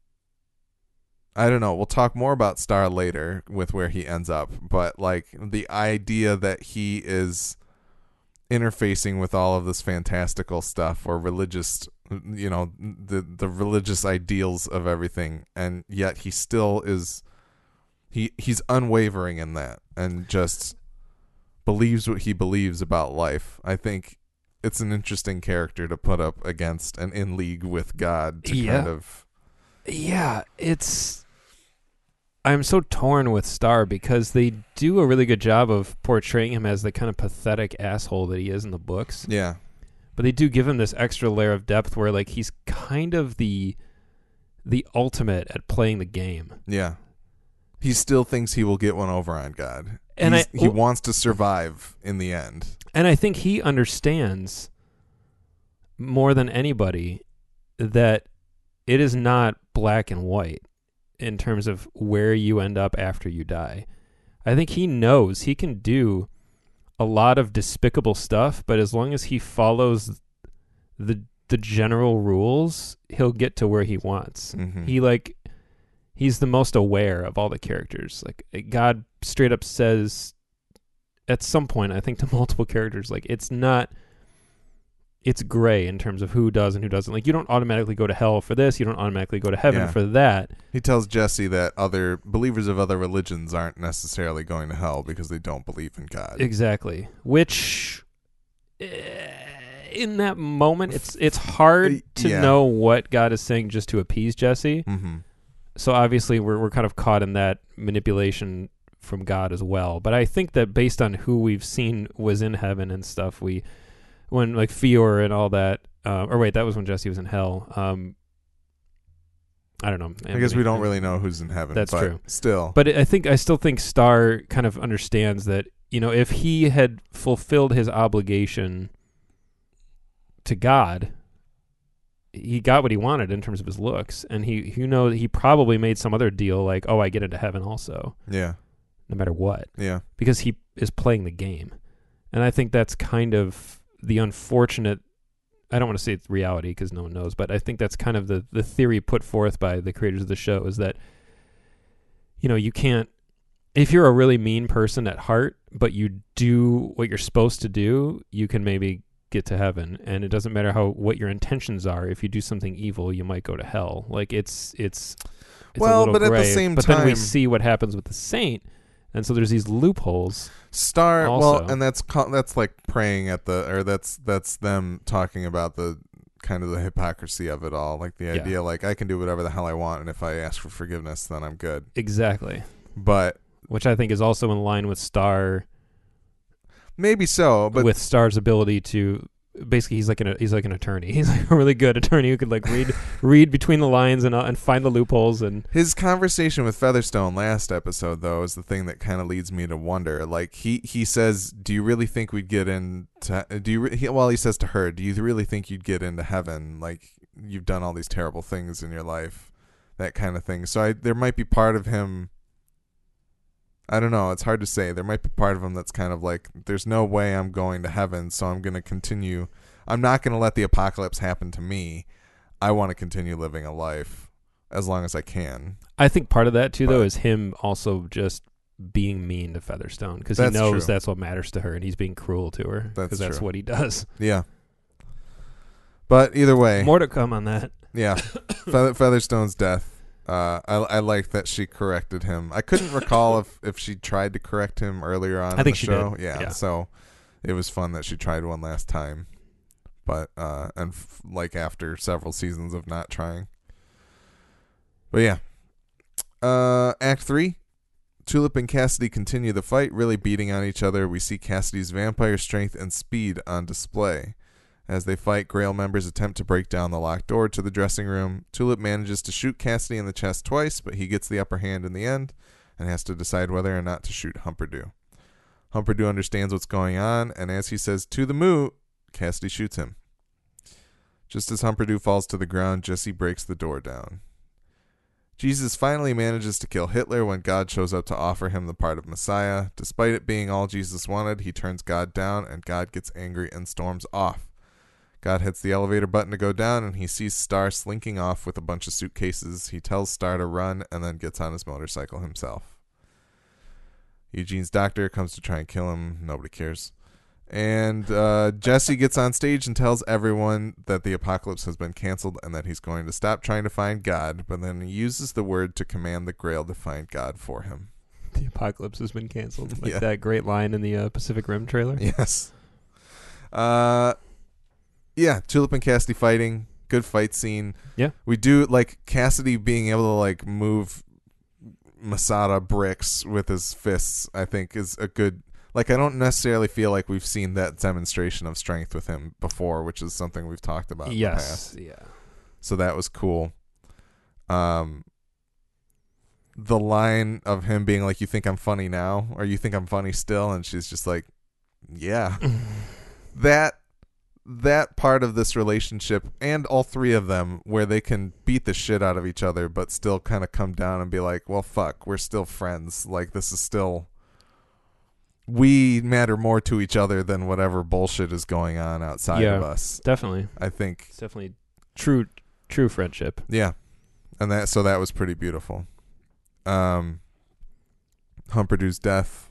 i don't know we'll talk more about Starr later with where he ends up but like the idea that he is interfacing with all of this fantastical stuff or religious you know the the religious ideals of everything and yet he still is he he's unwavering in that and just believes what he believes about life i think it's an interesting character to put up against and in league with god to Yeah. kind of Yeah, it's. I'm so torn with Starr because they do a really good job of portraying him as the kind of pathetic asshole that he is in the books. yeah But they do give him this extra layer of depth where like he's kind of the the ultimate at playing the game. yeah he still thinks he will get one over on god And I- he wants to survive in the end And I think he understands more than anybody that it is not black and white in terms of where you end up after you die. I think he knows he can do a lot of despicable stuff, but as long as he follows the the general rules, he'll get to where he wants. Mhm. He like he's the most aware of all the characters. Like God straight up says at some point, I think to multiple characters, like it's not it's gray in terms of who does and who doesn't. Like you don't automatically go to hell for this, you don't automatically go to heaven Yeah. for that. He tells Jesse that other believers of other religions aren't necessarily going to hell because they don't believe in God. Exactly. Which eh, in that moment it's it's hard to Yeah. know what God is saying just to appease Jesse. mm-hmm. so obviously we're we're kind of caught in that manipulation from God as well. But I think that based on who we've seen was in heaven and stuff, we when like Fiore and all that, uh, or wait, that was when Jesse was in hell. Um, I don't know. I guess we don't really know who's in heaven. That's but true. Still, But I think I still think Starr kind of understands that you know if he had fulfilled his obligation to God, he got what he wanted in terms of his looks, and he you know he probably made some other deal like oh I get into heaven also yeah, no matter what yeah, because he is playing the game, and I think that's kind of the unfortunate. I don't want to say it's reality because no one knows, but I think that's kind of the the theory put forth by the creators of the show is that you know you can't if you're a really mean person at heart, but you do what you're supposed to do, you can maybe get to heaven, and it doesn't matter how what your intentions are. If you do something evil, you might go to hell. Like it's it's, it's a Well, little but at the gray. same but then we see what happens with the saint, And so there's these loopholes. Starr well, and that's that's like praying at the or that's that's them talking about the kind of the hypocrisy of it all. Like the Yeah. idea like I can do whatever the hell I want and if I ask for forgiveness then I'm good. Exactly. But Which I think is also in line with Starr maybe so, but with Starr's ability to basically he's like an he's like an attorney. He's like a really good attorney who could like read read between the lines and uh, and find the loopholes and His conversation with Featherstone last episode, though, is the thing that kind of leads me to wonder. Like he he says, "Do you really think we'd get into? Do you? Re- he, well, he says to her, "Do you really think you'd get into heaven? Like you've done all these terrible things in your life, that kind of thing." So I, there might be part of him. I don't know. It's hard to say. There might be part of him that's kind of like, "There's no way I'm going to heaven, so I'm going to continue. I'm not going to let the apocalypse happen to me. I want to continue living a life." As long as I can. I think part of that too though is him also just being mean to Featherstone because he knows true. that's what matters to her and he's being cruel to her because that's true. what he does. Yeah. But either way, More to come on that. yeah. Feather, Featherstone's death. Uh, I I like that she corrected him. I couldn't recall if if she tried to correct him earlier on. I in think the she show. did. Yeah, Yeah. So it was fun that she tried one last time, but uh, and f- like after several seasons of not trying. But yeah. Uh, Act three. Tulip and Cassidy continue the fight, really beating on each other. We see Cassidy's vampire strength and speed on display. As they fight, Grail members attempt to break down the locked door to the dressing room. Tulip manages to shoot Cassidy in the chest twice, but he gets the upper hand in the end and has to decide whether or not to shoot Humperdoo. Humperdoo understands what's going on, and as he says, to the moo, Cassidy shoots him. Just as Humperdoo falls to the ground, Jesse breaks the door down. Jesus finally manages to kill Hitler when God shows up to offer him the part of Messiah. Despite it being all Jesus wanted, he turns God down, and God gets angry and storms off. God hits the elevator button to go down, and he sees Starr slinking off with a bunch of suitcases. He tells Starr to run and then gets on his motorcycle himself. Eugene's doctor comes to try and kill him. Nobody cares. And uh, Jesse gets on stage and tells everyone that the apocalypse has been canceled and that he's going to stop trying to find God, but then he uses the word to command the Grail to find God for him. The apocalypse has been canceled. Like Yeah. that great line in the uh, Pacific Rim trailer. Yes. Uh, yeah, Tulip and Cassidy fighting. Good fight scene. Yeah. We do like Cassidy being able to like move Masada bricks with his fists. I think is a good. Like I don't necessarily feel like we've seen that demonstration of strength with him before, which is something we've talked about. in the past. Yes. Yeah. So that was cool. Um the line of him being like, You think I'm funny now? Or you think I'm funny still? And she's just like, Yeah. that that part of this relationship and all three of them where they can beat the shit out of each other but still kind of come down and be like, Well fuck, we're still friends. Like this is still we matter more to each other than whatever bullshit is going on outside Yeah. of us. Definitely. I think It's definitely true. True friendship. yeah, and that so that was pretty beautiful. Um, Humperdoo's death.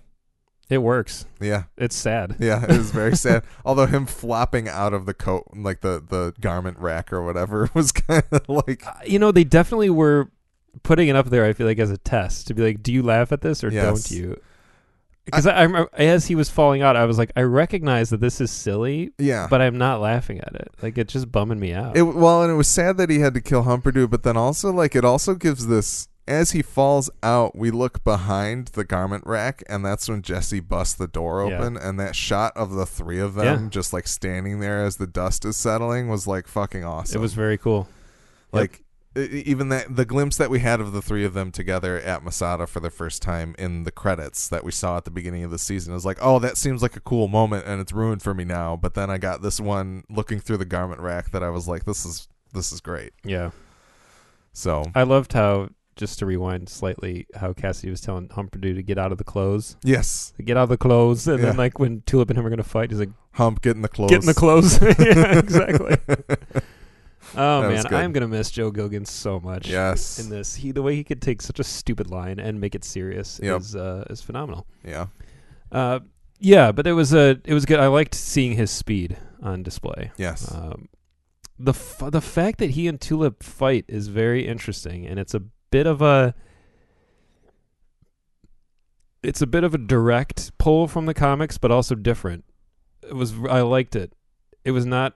It works. Yeah, It's sad. yeah, it was very sad. Although him flopping out of the coat, like the the garment rack or whatever, was kind of like Uh, you know, they definitely were putting it up there. I feel like as a test to be like, do you laugh at this or Yes. don't you? Because I, I remember as he was falling out, I was like, I recognize that this is silly, yeah. but I'm not laughing at it. Like it's just bumming me out. it well, and it was sad that he had to kill Humperdoo, but then also like it also gives this. As he falls out, we look behind the garment rack, and that's when Jesse busts the door Yeah. open. And that shot of the three of them Yeah. just like standing there as the dust is settling was like fucking awesome. it was very cool. Like e- even that the glimpse that we had of the three of them together at Masada for the first time in the credits that we saw at the beginning of the season is like, oh, that seems like a cool moment, and it's ruined for me now. But then I got this one looking through the garment rack that I was like, this is this is great. Yeah, So I loved how. Just to rewind slightly, how Cassidy was telling Humperdoo to get out of the clothes, yes, get out of the clothes, and Yeah. then like when Tulip and him are gonna fight, he's like, Hump get in the clothes. get in the clothes. yeah, exactly. Oh man. I'm gonna miss Joe Gilgun so much. yes. in this. He the way he could take such a stupid line and make it serious Yep. is uh, is phenomenal. yeah. Uh, yeah, but it was a it was good. I liked seeing his speed on display. Yes. Um, the f- the fact that he and Tulip fight is very interesting, and it's a bit of a it's a bit of a direct pull from the comics, but also different. It was I liked it. It was not.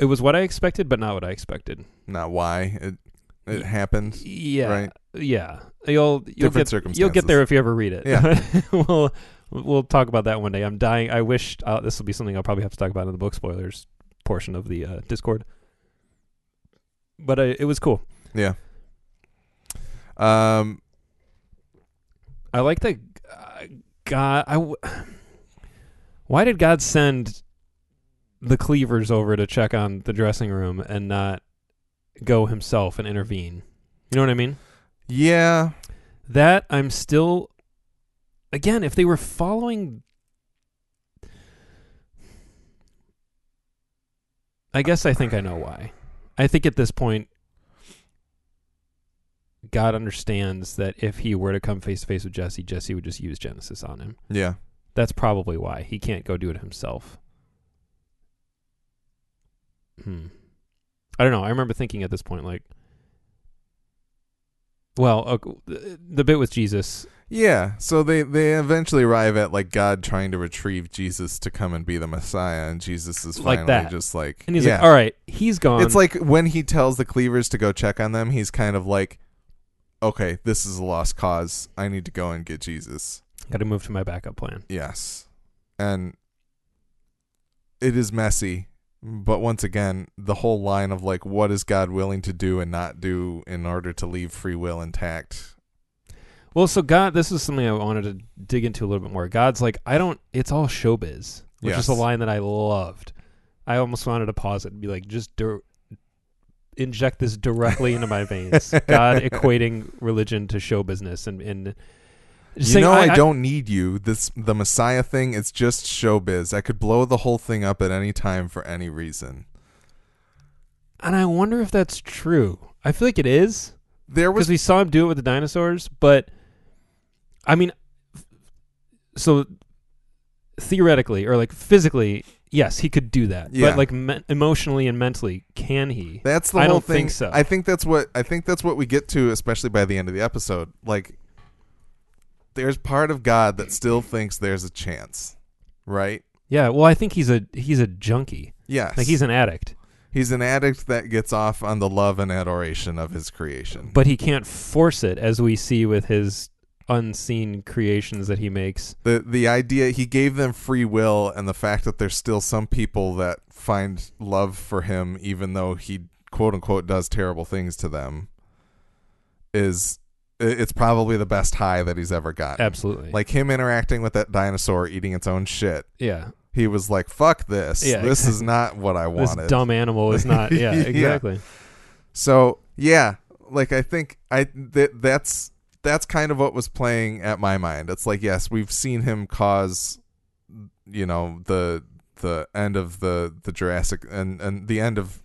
It was what I expected, but not what I expected. Not why it it happened. Yeah, Right. yeah. You'll you'll Different get circumstances. you'll get there if you ever read it. Yeah. we'll we'll talk about that one day. I'm dying. I wish uh, this will be something I'll probably have to talk about in the book spoilers portion of the uh, Discord. But uh, it was cool. Yeah. Um. I like that uh, God. I w- why did God send the Cleavers over to check on the dressing room and not go himself and intervene? You know what I mean? Yeah. That I'm still. Again, if they were following. I guess I think I know why. I think at this point, God understands that if he were to come face to face with Jesse, Jesse would just use Genesis on him. Yeah. That's probably why he can't go do it himself. Hmm. I don't know. I remember thinking at this point, like, well, okay, the, bit with Jesus. Yeah. So they they eventually arrive at like God trying to retrieve Jesus to come and be the Messiah, and Jesus is Like finally that. just like And he's yeah. like, all right, he's gone. It's like when he tells the cleavers to go check on them, he's kind of like, okay, this is a lost cause. I need to go and get Jesus. got to move to my backup plan. Yes. And it is messy. But once again, the whole line of like, what is God willing to do and not do in order to leave free will intact? Well, so God, this is something I wanted to dig into a little bit more. God's like, I don't. It's all showbiz, which is a line that I loved. I almost wanted to pause it and be like, just dir- inject this directly into my veins. God equating religion to show business and and you saying, know, I, don't need you. This the Messiah thing. It's just showbiz. I could blow the whole thing up at any time for any reason. And I wonder if that's true. I feel like it is There was because we saw him do it with the dinosaurs, but I mean, so theoretically or like physically, yes, he could do that. Yeah. But like me- emotionally and mentally, can he? That's the I whole don't thing. think so. I think that's what I think that's what we get to, especially by the end of the episode. Like, there's part of God that still thinks there's a chance, right? Yeah. Well, I think he's a he's a junkie. Yes, Like he's an addict, he's an addict that gets off on the love and adoration of his creation. but he can't force it, as we see with his unseen creations that he makes. the the idea he gave them free will, and the fact that there's still some people that find love for him, even though he quote unquote does terrible things to them, is it's probably the best high that he's ever gotten. Absolutely. like him interacting with that dinosaur eating its own shit. yeah. He was like, "Fuck this! Yeah, this is not what I wanted." This wanted." dumb animal is not. Yeah. Yeah. Exactly. So yeah, like I think I that that's that's kind of what was playing at my mind. It's like yes, we've seen him cause, you know, the the end of the the Jurassic and and the end of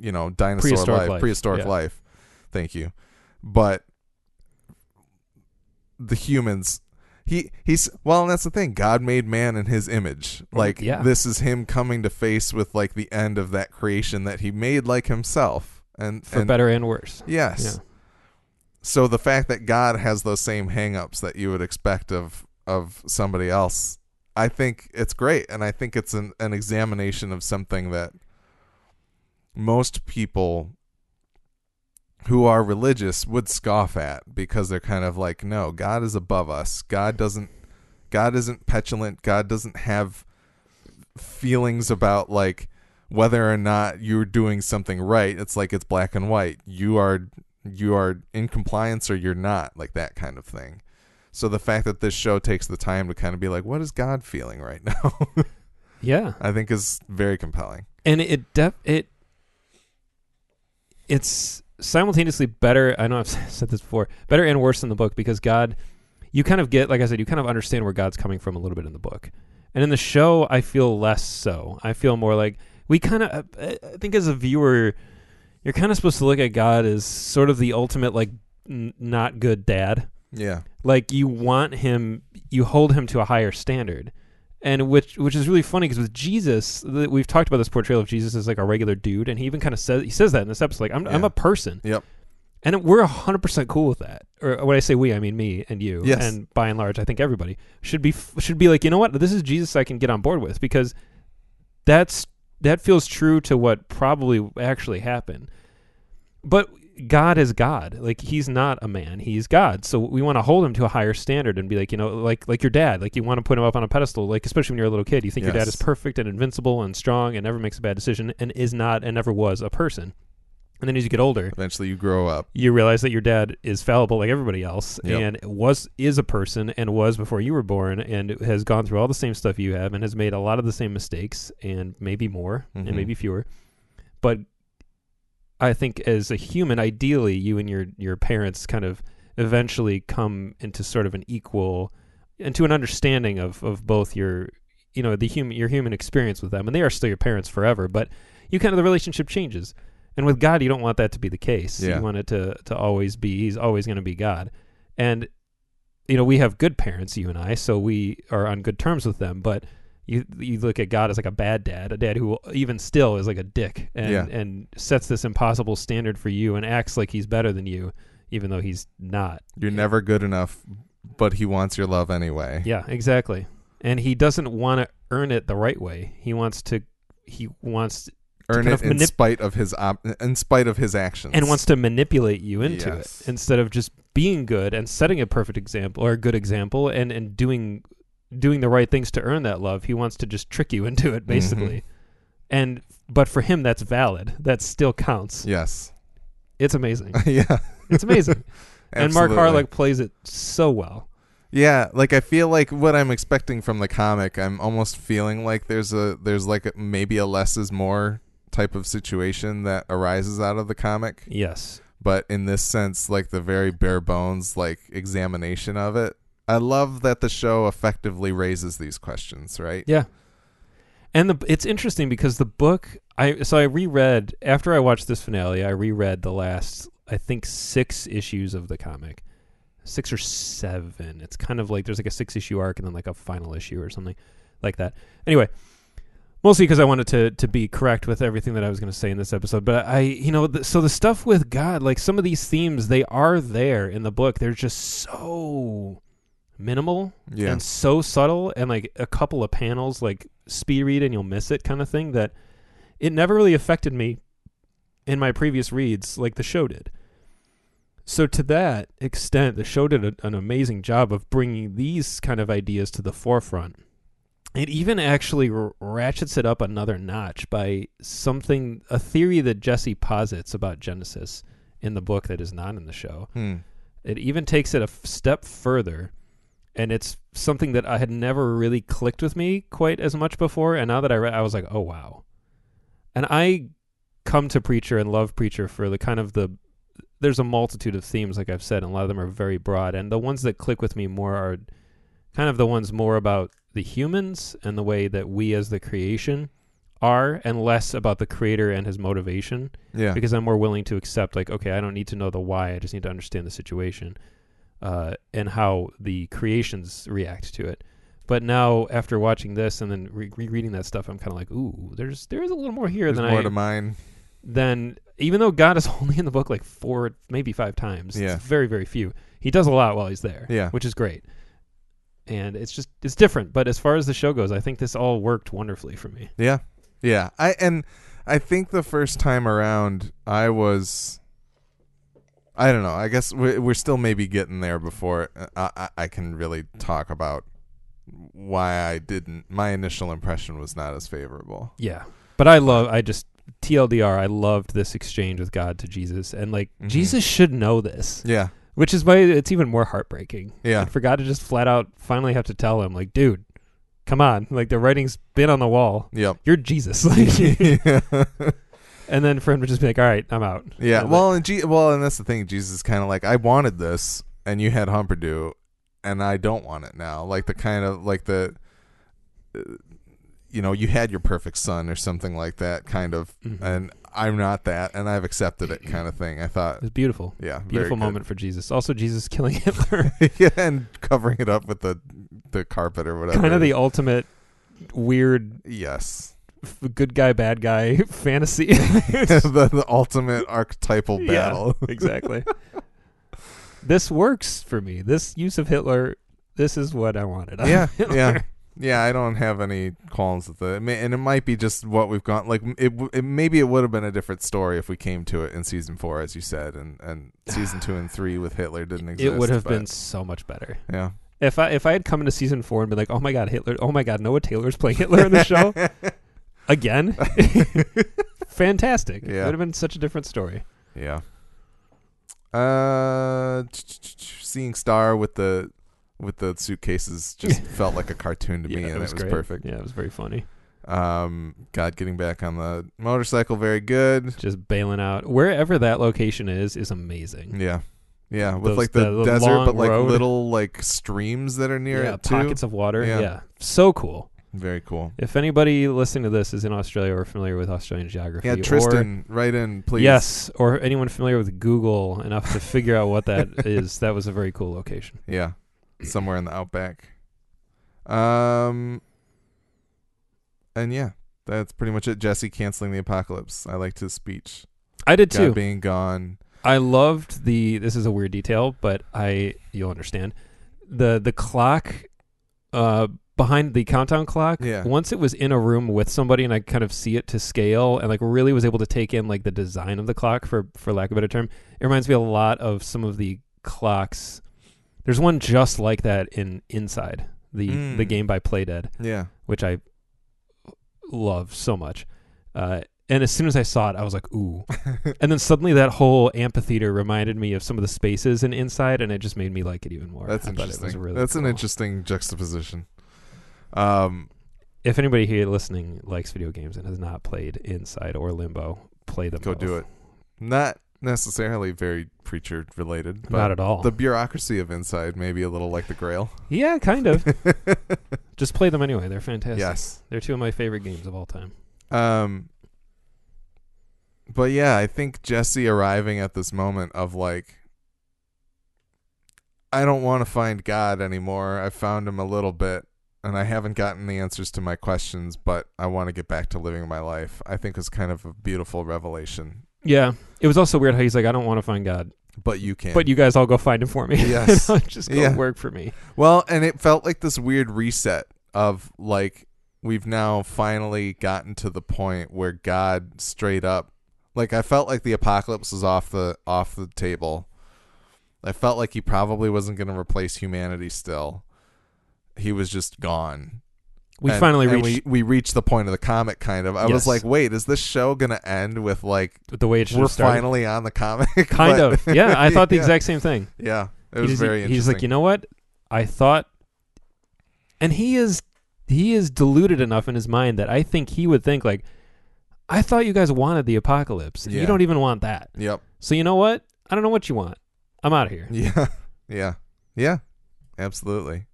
you know dinosaur Prehistoric life, life, prehistoric yeah. life. Thank you, but the humans. He he's well, and that's the thing. God made man in His image. Like yeah. this is him coming to face with like the end of that creation that He made like Himself, and For and better and worse. Yes. Yeah. So the fact that God has those same hangups that you would expect of of somebody else, I think it's great, and I think it's an, an examination of something that most people who are religious would scoff at because they're kind of like, no, God is above us. God doesn't. God isn't petulant. God doesn't have feelings about like whether or not you're doing something right. It's like it's black and white. You are you are in compliance or you're not, like that kind of thing. So the fact that this show takes the time to kind of be like, what is God feeling right now? Yeah. I think is very compelling. and it def it it's simultaneously better i know i've said this before better and worse in the book because god you kind of get like i said you kind of understand where god's coming from a little bit in the book and in the show i feel less so i feel more like we kind of i I think as a viewer you're kind of supposed to look at god as sort of the ultimate like n- not good dad Yeah. like you want him you hold him to a higher standard and which which is really funny because with jesus th- we've talked about this portrayal of jesus as like a regular dude and he even kind of says he says that in this episode like i'm, I'm a person Yep. And we're 100% cool with that. Or when I say we, I mean me and you. Yes. And by and large, I think everybody should be should be like, "You know what? This is Jesus I can get on board with because that's that feels true to what probably actually happened." But God is God. Like he's not a man. He's God. So we want to hold him to a higher standard and be like, you know, like like your dad. Like you want to put him up on a pedestal. Like especially when you're a little kid, you think your dad is perfect and invincible and strong and never makes a bad decision and is not and never was a person. And then as you get older, Eventually, you grow up. you realize that your dad is fallible like everybody else Yep. and was is a person and was before you were born and has gone through all the same stuff you have and has made a lot of the same mistakes and maybe more Mhm. and maybe fewer but i think as a human ideally you and your your parents kind of eventually come into sort of an equal into an understanding of of both your you know the human your human experience with them and they are still your parents forever but you kind of the relationship changes and with god you don't want that to be the case Yeah. you want it to to always be he's always going to be god and you know we have good parents you and i so we are on good terms with them but you you look at god as like a bad dad a dad who even still is like a dick and Yeah. and sets this impossible standard for you and acts like he's better than you even though he's not You're never good enough, but he wants your love anyway. yeah, exactly. And he doesn't want to earn it the right way. He wants to he wants Earn kind it of in spite of his op- in spite of his actions. and wants to manipulate you into Yes. it instead of just being good and setting a perfect example or a good example and and doing doing the right things to earn that love. He wants to just trick you into it basically. Mm-hmm. And but for him that's valid. That still counts. Yes. It's amazing. yeah. It's amazing. and Mark. Harelik plays it so well. Yeah, like I feel like what I'm expecting from the comic, I'm almost feeling like there's a there's like a, maybe a less is more type of situation that arises out of the comic, Yes. but in this sense like the very bare bones like examination of it. I love that the show effectively raises these questions, right? Yeah. And the it's interesting because the book I so I reread after I watched this finale, I reread the last I think 6 issues of the comic. 6 or 7. It's kind of like there's like a 6 issue arc and then like a final issue or something like that. Anyway, mostly because I wanted to to be correct with everything that I was going to say in this episode, but I you know the, so the stuff with God, like some of these themes they are there in the book. They're just so minimal Yeah. and so subtle and like a couple of panels like speed read and you'll miss it kind of thing that it never really affected me in my previous reads like the show did so to that extent the show did a, an amazing job of bringing these kind of ideas to the forefront it even actually r- ratchets it up another notch by something a theory that jesse posits about genesis in the book that is not in the show Hmm. it even takes it a f- step further, and it's something that I had never really clicked with me quite as much before. And now that I read, I was like, oh wow. And I come to Preacher and love Preacher for the kind of the. There's a multitude of themes, like I've said, and a lot of them are very broad. And the ones that click with me more are kind of the ones more about the humans and the way that we as the creation are, and less about the creator and his motivation Yeah. because I'm more willing to accept like okay I don't need to know the why I just need to understand the situation uh, and how the creations react to it but now after watching this and then re- rereading that stuff I'm kind of like ooh there's there's a little more here There's than more I to mine. than even though God is only in the book like four maybe five times Yeah. very very few he does a lot while he's there Yeah. which is great and it's just it's different but as far as the show goes I think this all worked wonderfully for me Yeah, yeah. I and I think the first time around, I was. I don't know. I guess we're, we're still maybe getting there before I, I, I can really talk about why I didn't. My initial impression was not as favorable. Yeah. But I love I just TLDR, I loved this exchange with God to Jesus and like Mhm. Jesus should know this. Yeah, Which is why it's even more heartbreaking. yeah, I forgot to just flat out finally have to tell him, like, dude, come on. Like the writing's been on the wall. yep. You're Jesus. Like, yeah. and then for him to just be like, All right, I'm out. Yeah, well, and G- well, and that's the thing. Jesus is kind of like, I wanted this, and you had Humperdoo, and I don't want it now. Like the kind of like the, uh, you know, you had your perfect son or something like that, kind of, Mhm. and I'm not that, and I've accepted it, kind of thing. I thought, it was beautiful. yeah, Beautiful moment for Jesus. Also Jesus killing Hitler. yeah, and covering it up with the the carpet or whatever. kind of the ultimate weird yes, f- good guy, bad guy fantasy. the, the ultimate archetypal Yeah. battle. exactly. this works for me. This use of Hitler. This is what I wanted. yeah, Hitler. yeah, yeah. I don't have any qualms with it, and it might be just what we've gone. Like it, it maybe it would have been a different story if we came to it in season four, as you said, and and season two and three with Hitler didn't exist. It would have but, been so much better yeah. if I if I had come into season four and been like, oh my god, Hitler! Oh my god, Noah Taylor's playing Hitler in the show again. Fantastic. It would have been such a different story. Yeah. Uh, seeing Starr with the with the suitcases just felt like a cartoon to me, and it was, great. perfect. Yeah, it was very funny. Um, God getting back on the motorcycle, very good. Just bailing out wherever that location is is amazing. Yeah, yeah, with Those- like the, the- desert, but like road. little like streams that are near yeah, it too. pockets of water. Yeah. Yeah. so cool. very cool. If anybody listening to this is in Australia or familiar with Australian geography, Yeah, or- Tristan, right in, please. yes, or anyone familiar with Google enough to figure out what that is, that was a very cool location. Yeah, somewhere in the outback. Um, and yeah, that's pretty much it. Jesse canceling the apocalypse. I liked his speech. I did God too. being gone. I loved the. This is a weird detail, but I you'll understand. The the clock, uh, behind the countdown clock. Yeah. Once it was in a room with somebody, and I kind of see it to scale, and like really was able to take in like the design of the clock for for lack of a better term. It reminds me a lot of some of the clocks. There's one just like that in Inside the Mm. the game by Playdead Yeah, which I love so much. Uh, and as soon as I saw it, I was like, "Ooh!" and then suddenly that whole amphitheater reminded me of some of the spaces in Inside, and it just made me like it even more. that's I thought it was interesting. really that's an interesting juxtaposition. Um, If anybody here listening likes video games and has not played Inside or Limbo, play them. go both. do it. Not necessarily very preacher related, but Not at all. the bureaucracy of Inside maybe a little like the Grail. yeah, kind of. just play them anyway. They're fantastic. yes. They're two of my favorite games of all time. Um, but yeah, I think Jesse arriving at this moment of like, I don't want to find God anymore. I found him a little bit, and I haven't gotten the answers to my questions, but I want to get back to living my life. I think was kind of a beautiful revelation. Yeah, it was also weird how he's like, "I don't want to find God, But you can. but you guys all go find him for me. Yes. just go Yeah. work for me." Well, and it felt like this weird reset of like we've now finally gotten to the point where God straight up like I felt like the apocalypse was off the off the table. I felt like he probably wasn't going to replace humanity still. He was just gone. We And- finally and reached we, we reached the point of the comic kind of. I was like, "Wait, is this show going to end with like the way it should we're finally on the comic?" kind But- of. Yeah, I thought the Yeah. exact same thing. Yeah. It was he's, very interesting. he's like, you know what? I thought, and he is he is deluded enough in his mind that I think he would think like, I thought you guys wanted the apocalypse. and Yeah. You don't even want that. Yep. So you know what? I don't know what you want. I'm out of here. Yeah. Yeah. Yeah. Absolutely.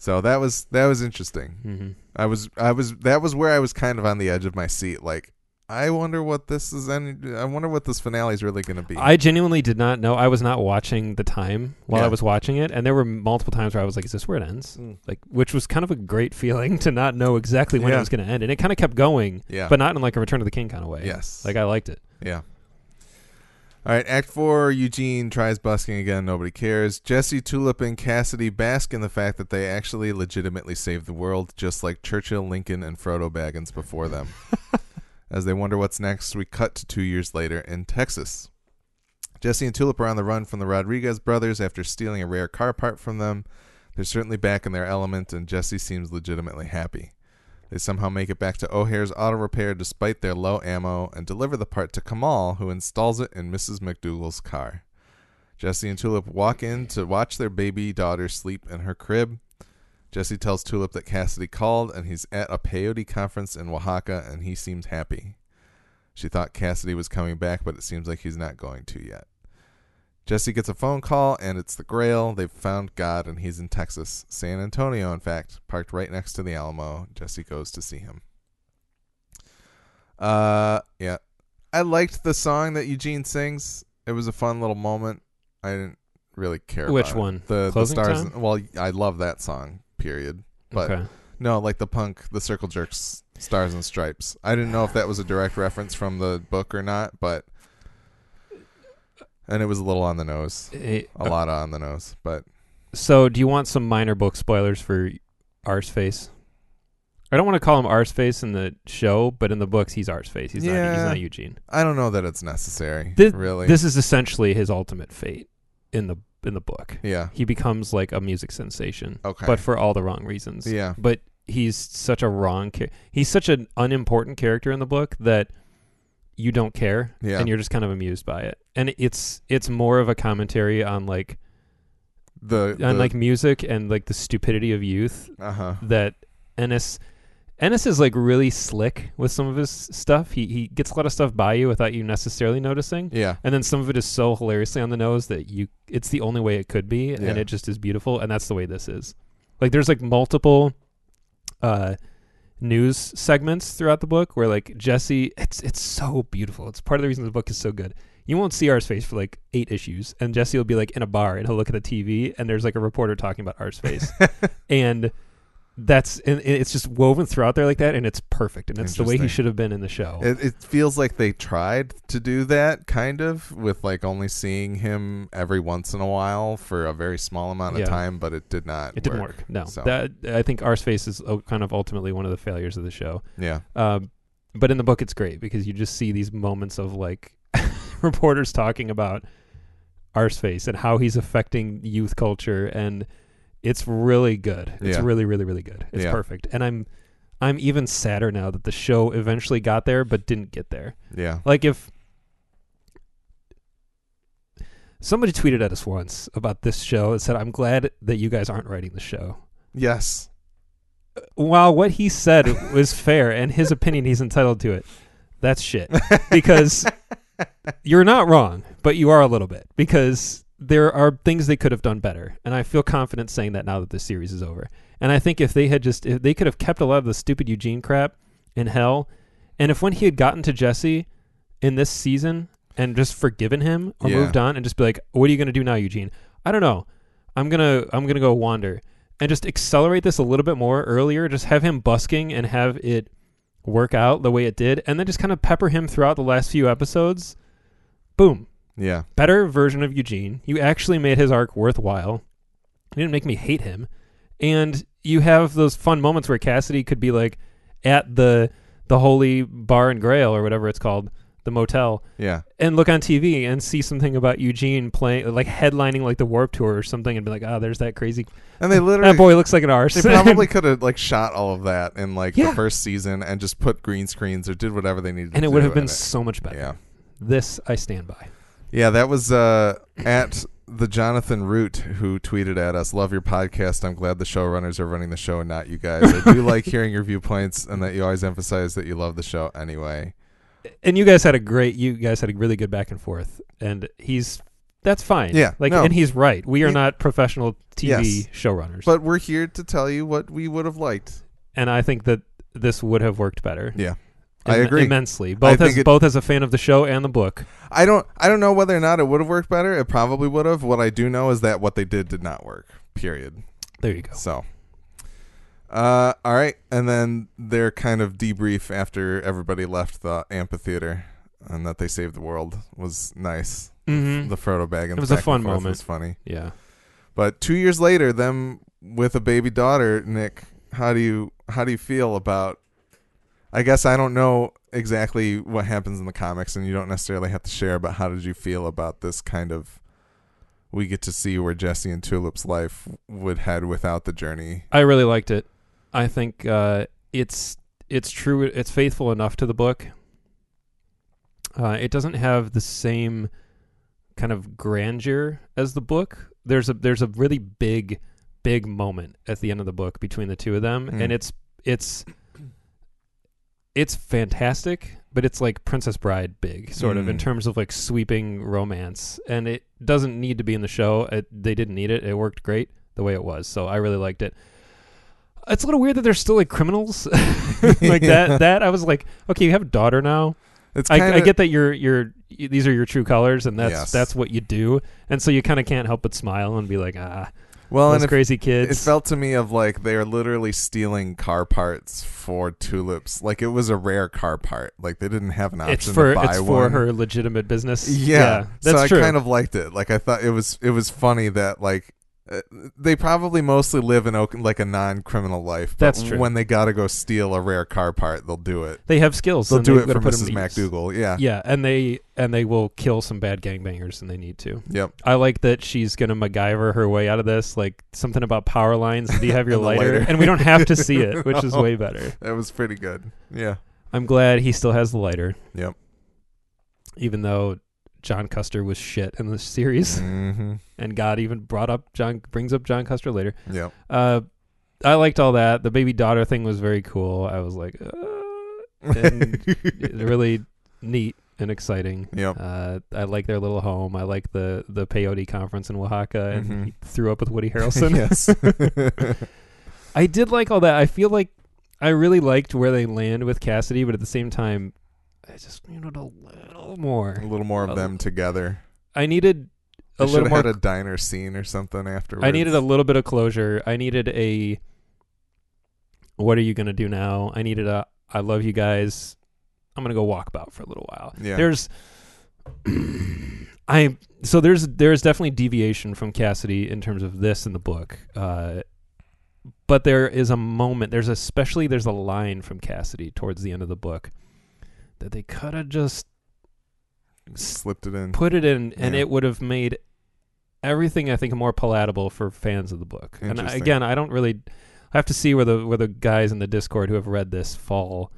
So that was that was interesting. hmm I was I was that was where I was kind of on the edge of my seat like I wonder what this is any I wonder what this finale is really going to be. I genuinely did not know. I was not watching the time while Yeah. I was watching it, and there were multiple times where I was like, "Is this where it ends?" Mm. Like, which was kind of a great feeling to not know exactly when Yeah. it was going to end, and it kind of kept going, yeah. but not in like a Return of the King kind of way. yes. like I liked it. yeah. All right, Act 4 Eugene tries busking again, nobody cares. Jesse Tulip and Cassidy bask in the fact that they actually legitimately saved the world just like Churchill, Lincoln and Frodo Baggins before them. As they wonder what's next, we cut to 2 years later in Texas. Jesse and Tulip are on the run from the Rodriguez brothers after stealing a rare car part from them. They're certainly back in their element, and Jesse seems legitimately happy. They somehow make it back to O'Hare's auto repair despite their low ammo and deliver the part to Kamal, who installs it in Mrs. McDougal's car. Jesse and Tulip walk in to watch their baby daughter sleep in her crib. Jesse tells Tulip that Cassidy called and he's at a peyote conference in Oaxaca and he seems happy. She thought Cassidy was coming back, but it seems like he's not going to yet. Jesse gets a phone call, and it's the Grail. They've found God, and he's in Texas. San Antonio, in fact, parked right next to the Alamo. Jesse goes to see him. Uh, yeah. I liked the song that Eugene sings. It was a fun little moment. I didn't really care Which about it. one? The, the Closing stars. Time? Well, I love that song, period. But okay. no, like the punk, the Circle Jerks Stars and Stripes. I didn't know if that was a direct reference from the book or not, but and it was a little on the nose, Eh, a lot on the nose. But So, do you want some minor book spoilers for Arseface? I don't want to call him Arseface in the show, but in the books, he's Arseface. He's not. He's Yeah. not Eugene. I don't know that it's necessary. Thi- really, This is essentially his ultimate fate in the in the book. yeah. He becomes like a music sensation, Okay. but for all the wrong reasons. yeah. But he's such a wrong. Char- he's such an unimportant character in the book that you don't care, Yeah. and you're just kind of amused by it. And it's it's more of a commentary on like The, on like music and like the stupidity of youth uh huh. that Ennis Ennis is like really slick with some of his stuff. He he gets a lot of stuff by you without you necessarily noticing. Yeah. And then some of it is so hilariously on the nose that you it's the only way it could be Yeah. and it just is beautiful and that's the way this is. Like there's like multiple uh news segments throughout the book where like Jesse it's it's so beautiful. It's part of the reason the book is so good. You won't see Arse face for like eight issues and Jesse will be like in a bar and he'll look at the TV and there's like a reporter talking about Arse face and that's and it's just woven throughout there like that and it's perfect and it's the way he should have been in the show. It, it feels like they tried to do that kind of with like only seeing him every once in a while for a very small amount of Yeah. time, but it did not. It didn't work. No, So- that I think Arseface is uh, kind of ultimately one of the failures of the show. Yeah. Um, but in the book, it's great because you just see these moments of like reporters talking about Arseface and how he's affecting youth culture, and it's really good. It's Yeah. really, really, really good. It's Yeah. perfect, and I'm I'm even sadder now that the show eventually got there but didn't get there. Yeah. Like if somebody tweeted at us once about this show and said, "I'm glad that you guys aren't writing the show." Yes. Uh, while what he said was fair and his opinion he's entitled to it that's shit because you're not wrong but you are a little bit because there are things they could have done better and i feel confident saying that now that the series is over and i think if they had just if they could have kept a lot of the stupid eugene crap in hell and if when he had gotten to jesse in this season and just forgiven him or Yeah. moved on and just be like what are you going to do now eugene i don't know i'm going to i'm going to go wander and just accelerate this a little bit more earlier. Just have him busking and have it work out the way it did, and then just kind of pepper him throughout the last few episodes. Boom. Yeah. Better version of Eugene. You actually made his arc worthwhile. You didn't make me hate him. And you have those fun moments where Cassidy could be like at the the holy bar and grail or whatever it's called, the motel, Yeah. and look on TV and see something about Eugene playing like headlining like the Warp Tour or something and be like, oh, there's that crazy And they literally that boy looks like an arse. they probably could have like shot all of that in like Yeah. the first season and just put green screens or did whatever they needed and it would have been so much better. yeah. This I stand by. Yeah, that was uh, at the Jonathan Root who tweeted at us, "Love your podcast. I'm glad the showrunners are running the show and not you guys. I do like hearing your viewpoints and that you always emphasize that you love the show anyway." And you guys had a great you guys had a really good back and forth. And he's that's fine. Yeah, Like no. and he's right. We are He- not professional TV Yes. showrunners. But we're here to tell you what we would have liked. and I think that this would have worked better. Yeah. I agree. immensely. Both as it- both as a fan of the show and the book. I don't I don't know whether or not it would have worked better. It probably would have. What I do know is that what they did did not work. Period. There you go. So, uh, all right, and then their kind of debrief after everybody left the amphitheater and that they saved the world was nice. Mhm. The Frodo Baggins. It was a fun moment. Was funny, Yeah. but two years later, them with a baby daughter, Nick. How do you how do you feel about? I guess I don't know exactly what happens in the comics, and you don't necessarily have to share. But how did you feel about this kind of? We get to see where Jesse and Tulip's life would head without the journey. I really liked it. I think uh, it's it's true. It's faithful enough to the book. Uh, it doesn't have the same kind of grandeur as the book. There's a there's a really big, big moment at the end of the book between the two of them, Mm. and it's it's it's fantastic. But it's like Princess Bride big, sort of, in Mm. terms of like sweeping romance, and it doesn't need to be in the show. It, they didn't need it. It worked great the way it was, so I really liked it. It's a little weird that they're still like criminals, like Yeah. that. That I was like, okay, you have a daughter now. It's I, I get that you're you're these are your true colors, and that's Yes. that's what you do, and so you kind of can't help but smile and be like, ah. Well, those and it, crazy kids. it felt to me of like they are literally stealing car parts for tulips. Like it was a rare car part. Like they didn't have an option it's for to buy it's for her legitimate business. Yeah, that's so I true. kind of liked it. Like I thought it was it was funny that like they probably mostly live in Oak- like a non-criminal life. But That's true. When they got to go steal a rare car part, they'll do it. they have skills. They'll do it gotta for put Mrs. to use. MacDougal. Yeah. Yeah, and they and they will kill some bad gangbangers, and they need to. Yep. I like that she's gonna MacGyver her way out of this. Like something about power lines. Do you have your lighter? lighter. And we don't have to see it, which is way better. That was pretty good. Yeah. I'm glad he still has the lighter, Yep. even though John Custer was shit in the series, hmm and God even brought up John brings up John Custer later. Yep. Uh, I liked all that. The baby daughter thing was very cool. I was like, uh, really neat and exciting. Yep. Uh, I like their little home. I like the the peyote conference in Oaxaca, and Mhm. he threw up with Woody Harrelson. yes. I did like all that. I feel like I really liked where they land with Cassidy, but at the same time, I just needed a little more. a little more of them together. I needed a should little have more. had a diner scene or something afterwards. I needed a little bit of closure. I needed a. What are you gonna do now? I needed a. I love you guys. I'm gonna go walk about for a little while. Yeah. There's. I so there's there's definitely deviation from Cassidy in terms of this in the book. Uh, but there is a moment. There's especially there's a line from Cassidy towards the end of the book that they could have just slipped it in. put it in, and Yeah. it would have made everything I think more palatable for fans of the book. And I, again, I don't really. I have to see where the where the guys in the Discord who have read this fall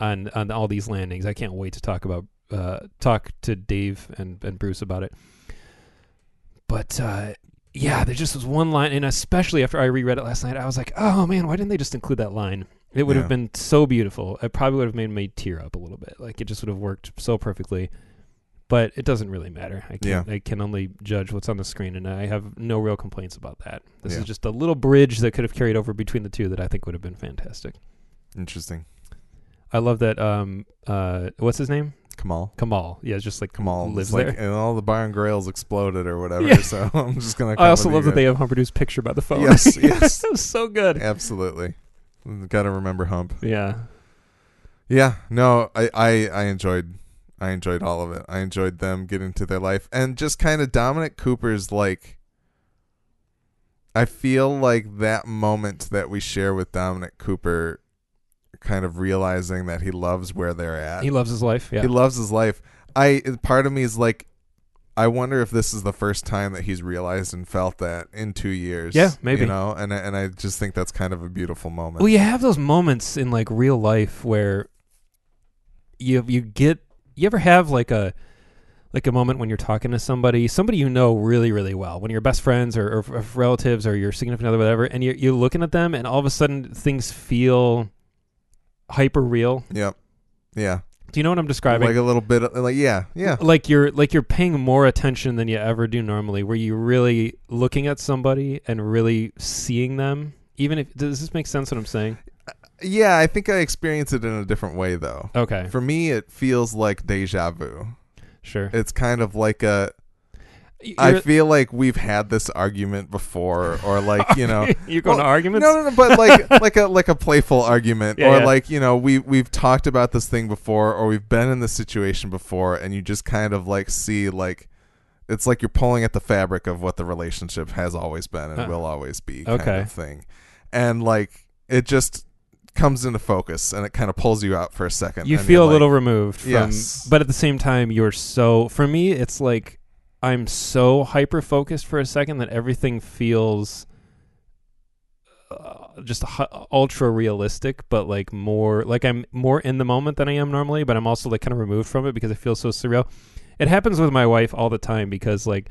on on all these landings. I can't wait to talk about uh, talk to Dave and and Bruce about it. But uh, yeah, there just was one line, and especially after I reread it last night, I was like, oh man, why didn't they just include that line? It would Yeah. have been so beautiful. It probably would have made me tear up a little bit. Like it just would have worked so perfectly. But it doesn't really matter. I can Yeah. I can only judge what's on the screen, and I have no real complaints about that. This Yeah. is just a little bridge that could have carried over between the two that I think would have been fantastic. Interesting. I love that. Um, uh, what's his name? Kamal. Kamal. Yeah, it's just like Kamal lives like, there. and all the bar and grails exploded or whatever. Yeah. So I'm just gonna. I also love that they have Humperdoo's picture by the phone. Yes, yes. that was so good. Absolutely. Got to remember Hump. Yeah, Yeah. No, I, I I enjoyed I enjoyed all of it. I enjoyed them getting to their life and just kind of Dominic Cooper's like. I feel like that moment that we share with Dominic Cooper, kind of realizing that he loves where they're at. he loves his life. Yeah, He loves his life. I part of me is like, I wonder if this is the first time that he's realized and felt that in two years. Yeah, maybe. You know, and I- and I just think that's kind of a beautiful moment. Well, you have those moments in like real life where you you get you ever have like a like a moment when you're talking to somebody, somebody you know really really well, when you're best friends or, or, or relatives or your significant other, whatever, and you're you're looking at them, and all of a sudden things feel hyper real. Yep. Yeah. Do you know what I'm describing? Like a little bit. Of, like yeah, yeah. like you're like you're paying more attention than you ever do normally where you're really looking at somebody and really seeing them even if does this make sense what i'm saying uh, Yeah, I think I experience it in a different way though. okay For me, it feels like deja vu. sure It's kind of like a. I feel like we've had this argument before, or like you know, you're going to Well, arguments No, no, no, but like like a like a playful argument, Yeah, or yeah. like you know we we've talked about this thing before, or we've been in this situation before, and you just kind of like see like it's like you're pulling at the fabric of what the relationship has always been and Uh, will always be, kind okay. of thing, and like it just comes into focus and it kind of pulls you out for a second. you feel a like- little removed from Yes. but at the same time you're so for me it's like i'm so hyper focused for a second that everything feels uh, just hu- ultra realistic but like more like i'm more in the moment than i am normally but i'm also like kind of removed from it because it feels so surreal. It happens with my wife all the time because like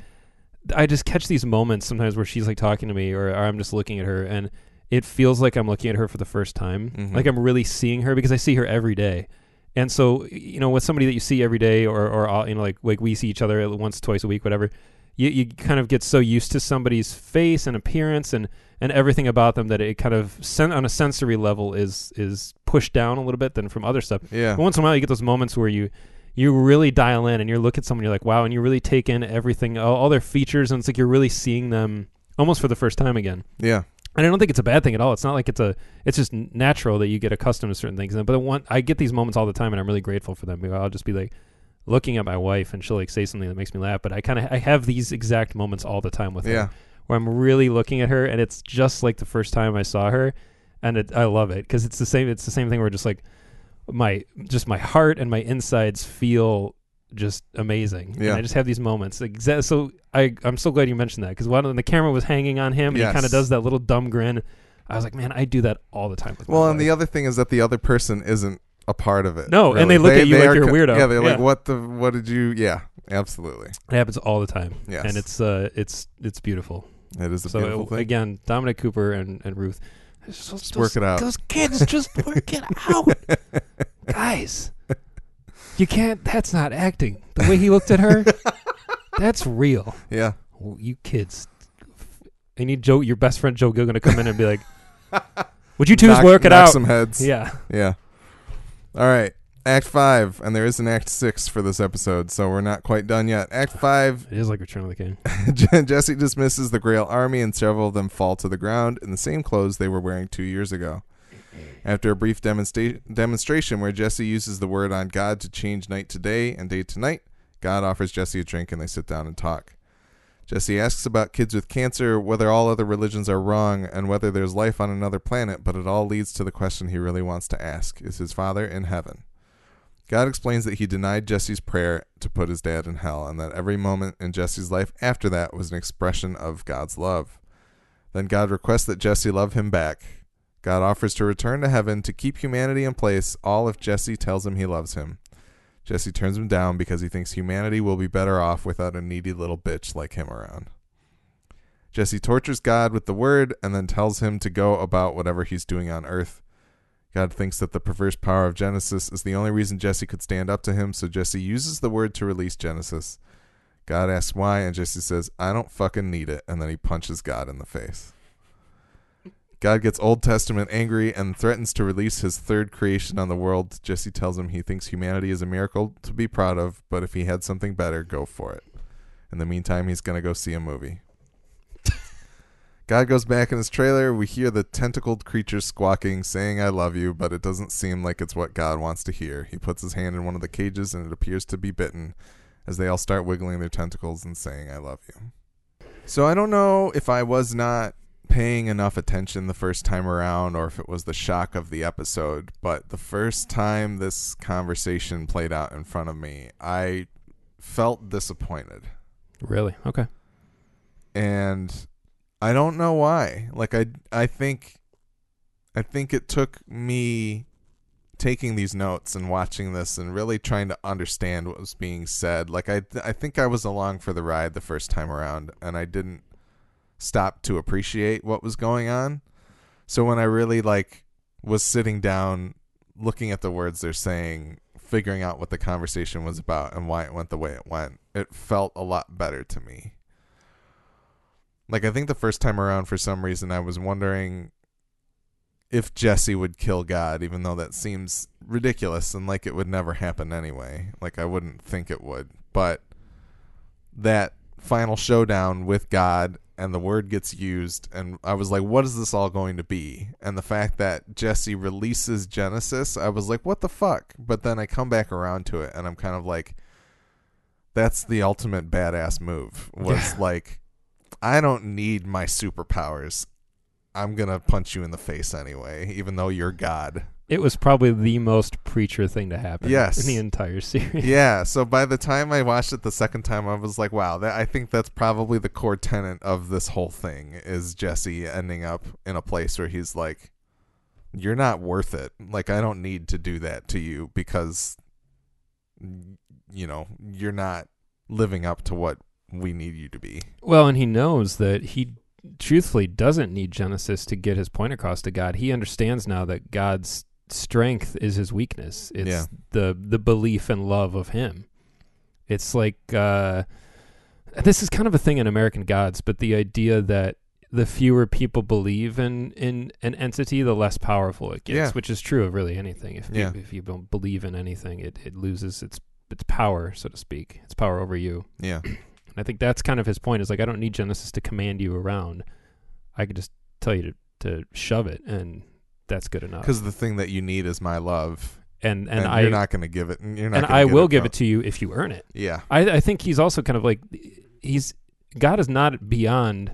i just catch these moments sometimes where she's like talking to me or, or i'm just looking at her and it feels like i'm looking at her for the first time. Mhm. like i'm really seeing her because i see her every day and so you know with somebody that you see every day or or you know like like we see each other once twice a week whatever you, you kind of get so used to somebody's face and appearance and and everything about them that it kind of sen- on a sensory level is is pushed down a little bit than from other stuff yeah, but once in a while you get those moments where you you really dial in and you look at someone you're like wow and you really take in everything all, all their features and it's like you're really seeing them almost for the first time again. Yeah. And I don't think it's a bad thing at all. It's not like it's a. It's just natural that you get accustomed to certain things. But one, I get these moments all the time, and I'm really grateful for them. I'll just be like looking at my wife, and she'll like say something that makes me laugh. But I kind of I have these exact moments all the time with Yeah. her, where I'm really looking at her, and it's just like the first time I saw her, and it, I love it because it's the same. It's the same thing where just like my just my heart and my insides feel just amazing. Yeah. And I just have these moments. Exa- so I I'm so glad you mentioned that because when the camera was hanging on him and Yes. he kind of does that little dumb grin, I was like, man, I do that all the time with my Well, and wife. the other thing is that the other person isn't a part of it. No, and they look at you like are you're a co- weirdo. Yeah, they're like, Yeah. "What the? What did you?" Yeah, absolutely. it happens all the time. Yes, And it's uh it's it's beautiful. it is a so beautiful uh, thing. again, Dominic Cooper and, and Ruth, just, work it out. Those kids just work it out, guys. You can't. That's not acting. The way he looked at her, that's real. yeah, Oh, you kids. I need Joe, your best friend Joe Gilgun, to come in and be like, "Would you twos Knock- work it knock out?" Some heads. Yeah. Yeah. All right. Act five, and there is an act six for this episode, so we're not quite done yet. Act five, It is like Return of the King. Jesse dismisses the Grail army, and several of them fall to the ground in the same clothes they were wearing two years ago. After a brief demonstra- demonstration where Jesse uses the word on God to change night to day and day to night, God offers Jesse a drink, and they sit down and talk. Jesse asks about kids with cancer, whether all other religions are wrong, and whether there's life on another planet, but it all leads to the question he really wants to ask Is his father in heaven? God explains that he denied Jesse's prayer to put his dad in hell, and that every moment in Jesse's life after that was an expression of God's love. Then God requests that Jesse love him back. God offers to return to heaven to keep humanity in place, all if Jesse tells him he loves him. Jesse turns him down because he thinks humanity will be better off without a needy little bitch like him around. Jesse tortures God with the word and then tells him to go about whatever he's doing on earth. God thinks that the perverse power of Genesis is the only reason Jesse could stand up to him, so Jesse uses the word to release Genesis. God asks why, and Jesse says, I don't fucking need it, and then he punches God in the face. God gets Old Testament angry and threatens to release his third creation on the world. Jesse tells him he thinks humanity is a miracle to be proud of, but if he had something better, go for it. In the meantime, he's going to go see a movie. God goes back in his trailer. We hear the tentacled creature squawking, saying, I love you, but it doesn't seem like it's what God wants to hear. He puts his hand in one of the cages and it appears to be bitten as they all start wiggling their tentacles and saying, I love you. So I don't know if I was not paying enough attention the first time around or if it was the shock of the episode, but the first time this conversation played out in front of me, I felt disappointed. Really? Okay. And I don't know why. Like I I think I think it took me taking these notes and watching this and really trying to understand what was being said. Like I I think I was along for the ride the first time around and I didn't stop to appreciate what was going on. So when I really like was sitting down looking at the words they're saying, figuring out what the conversation was about and why it went the way it went, it felt a lot better to me. Like I think the first time around for some reason I was wondering if Jesse would kill God even though that seems ridiculous and like it would never happen anyway. Like I wouldn't think it would. But that final showdown with God and the word gets used and I was like what is this all going to be? And the fact that Jesse releases Genesis, I was like what the fuck? But then I come back around to it and I'm kind of like that's the ultimate badass move. Was Yeah. like I don't need my superpowers. I'm gonna punch you in the face anyway, even though you're God. It was probably the most preacher thing to happen Yes. in the entire series. yeah. So by the time I watched it the second time, I was like, wow, that, I think that's probably the core tenet of this whole thing is Jesse ending up in a place where he's like, you're not worth it. Like I don't need to do that to you because, you know, you're not living up to what we need you to be. Well, and he knows that he truthfully doesn't need Genesis to get his point across to God. He understands now that God's strength is his weakness. It's Yeah. the the belief and love of him. It's like uh this is kind of a thing in American Gods, but the idea that the fewer people believe in in an entity, the less powerful it gets, Yeah. which is true of really anything. If Yeah. you, if you don't believe in anything, it, it loses its its power, so to speak, its power over you. Yeah. And I think that's kind of his point. Is like I don't need Genesis to command you around. I could just tell you to to shove it, and that's good enough. Because the thing that you need is my love, And and, and, I you're not going to give it. You're not and I will it give it to you if you earn it. Yeah, I, I think he's also kind of like he's God is not beyond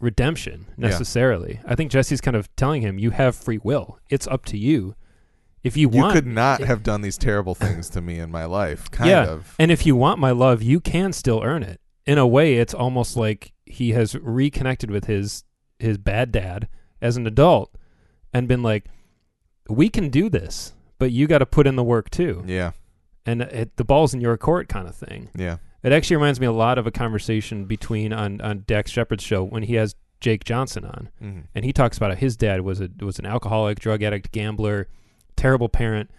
redemption Yeah. necessarily. I think Jesse's kind of telling him you have free will. It's up to you. If you you want could not have done these terrible things to me in my life. Kind Yeah. of. and if you want my love, you can still earn it. In a way, it's almost like he has reconnected with his his bad dad as an adult and been like we can do this, but you got to put in the work too. Yeah, And it, the ball's in your court kind of thing. yeah, It actually reminds me a lot of a conversation between on on Dax Shepard's show when he has Jake Johnson on, hmm and he talks about how his dad was a was an alcoholic, drug addict, gambler, terrible parent.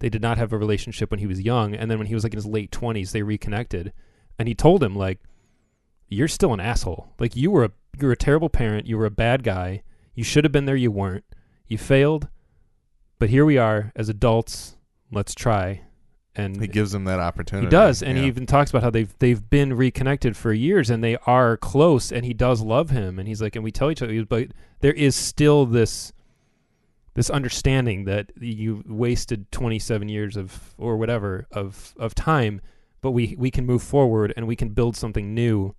They did not have a relationship when he was young, and then when he was like in his late twenties, they reconnected, and he told him like, "You're still an asshole. Like you were a you were a terrible parent. You were a bad guy. You should have been there. You weren't. You failed, but here we are as adults. Let's try." And He gives him that opportunity. he does, and yeah. he even talks about how they've they've been reconnected for years, and they are close, and he does love him, and he's like, and we tell each other, but there is still this this understanding that you wasted 27 years of or whatever of of time, but we we can move forward and we can build something new.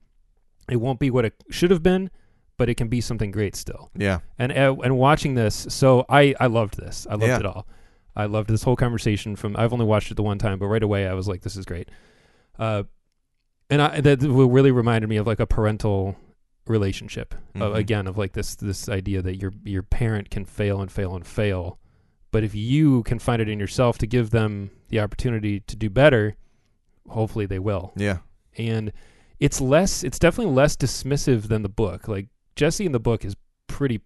It won't be what it should have been, but it can be something great still. Yeah, and uh, and watching this so i i loved this. I loved Yeah. it all. I loved this whole conversation from i've only watched it the one time but right away i was like this is great. Uh and i that really reminded me of like a parental relationship uh, Mhm. again of like this this idea that your your parent can fail and fail and fail. But if you can find it in yourself to give them the opportunity to do better hopefully they will. Yeah, and it's less it's definitely less dismissive than the book. Like jesse in the book is pretty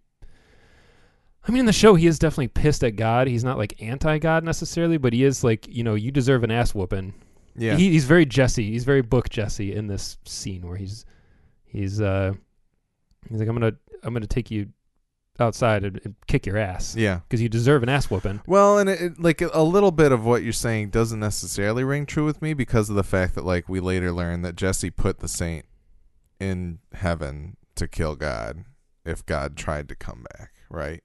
i mean in the show he is definitely pissed at god. He's not like anti-god necessarily but he is like you know you deserve an ass whooping. Yeah. he, he's very jesse. He's very book jesse in this scene where he's he's uh he's like i'm gonna i'm gonna take you outside and, and kick your ass. Yeah. because you deserve an ass whooping. Well, and it, it, like a little bit of what you're saying doesn't necessarily ring true with me because of the fact that like we later learn that Jesse put the saint in heaven to kill God if God tried to come back, right?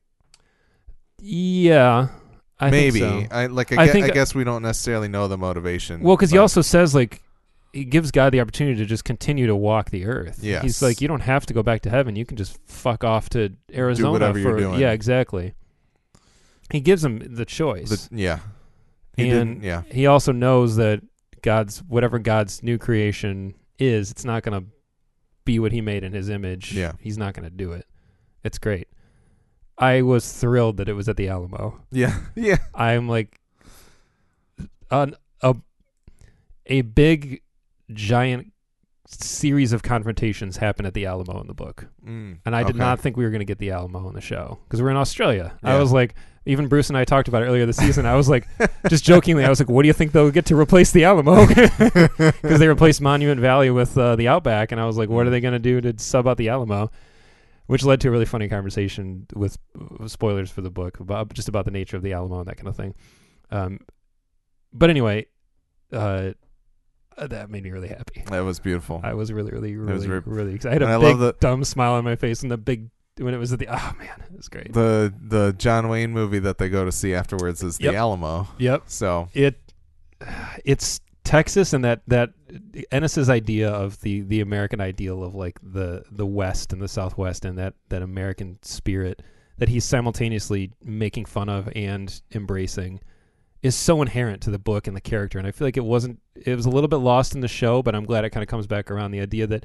yeah I Maybe. think so. I like I, I gue- think- I guess we don't necessarily know the motivation. Well, because he also says like he gives God the opportunity to just continue to walk the earth. Yeah, he's like, you don't have to go back to heaven. You can just fuck off to Arizona Do whatever for you're doing. yeah, exactly. He gives him the choice, the, yeah. He and yeah. he also knows that God's whatever God's new creation is, it's not going to be what He made in His image. Yeah. he's not going to do it. It's great. I was thrilled that it was at the Alamo. Yeah. Yeah. I'm like an, a a big giant series of confrontations happen at the Alamo in the book. Mm, And I did okay. not think we were going to get the Alamo in the show because we're in Australia. I was like even Bruce and I talked about it earlier this season. I was like just jokingly I was like what do you think they'll get to replace the Alamo? Cuz they replaced Monument Valley with uh, the Outback and I was like what are they going to do to sub out the Alamo? Which led to a really funny conversation with uh, spoilers for the book about just about the nature of the Alamo and that kind of thing. Um, but anyway, uh, that made me really happy. That was beautiful. I was really, really, really, was very- really excited. I had and a I big love the- dumb smile on my face and the big when it was at the oh man, it was great. the the John Wayne movie that they go to see afterwards is Yep. The Alamo. yep, So it it's Texas and that that Ennis's idea of the the American ideal of like the the West and the Southwest and that that American spirit that he's simultaneously making fun of and embracing is so inherent to the book and the character and I feel like it wasn't it was a little bit lost in the show but I'm glad it kind of comes back around the idea that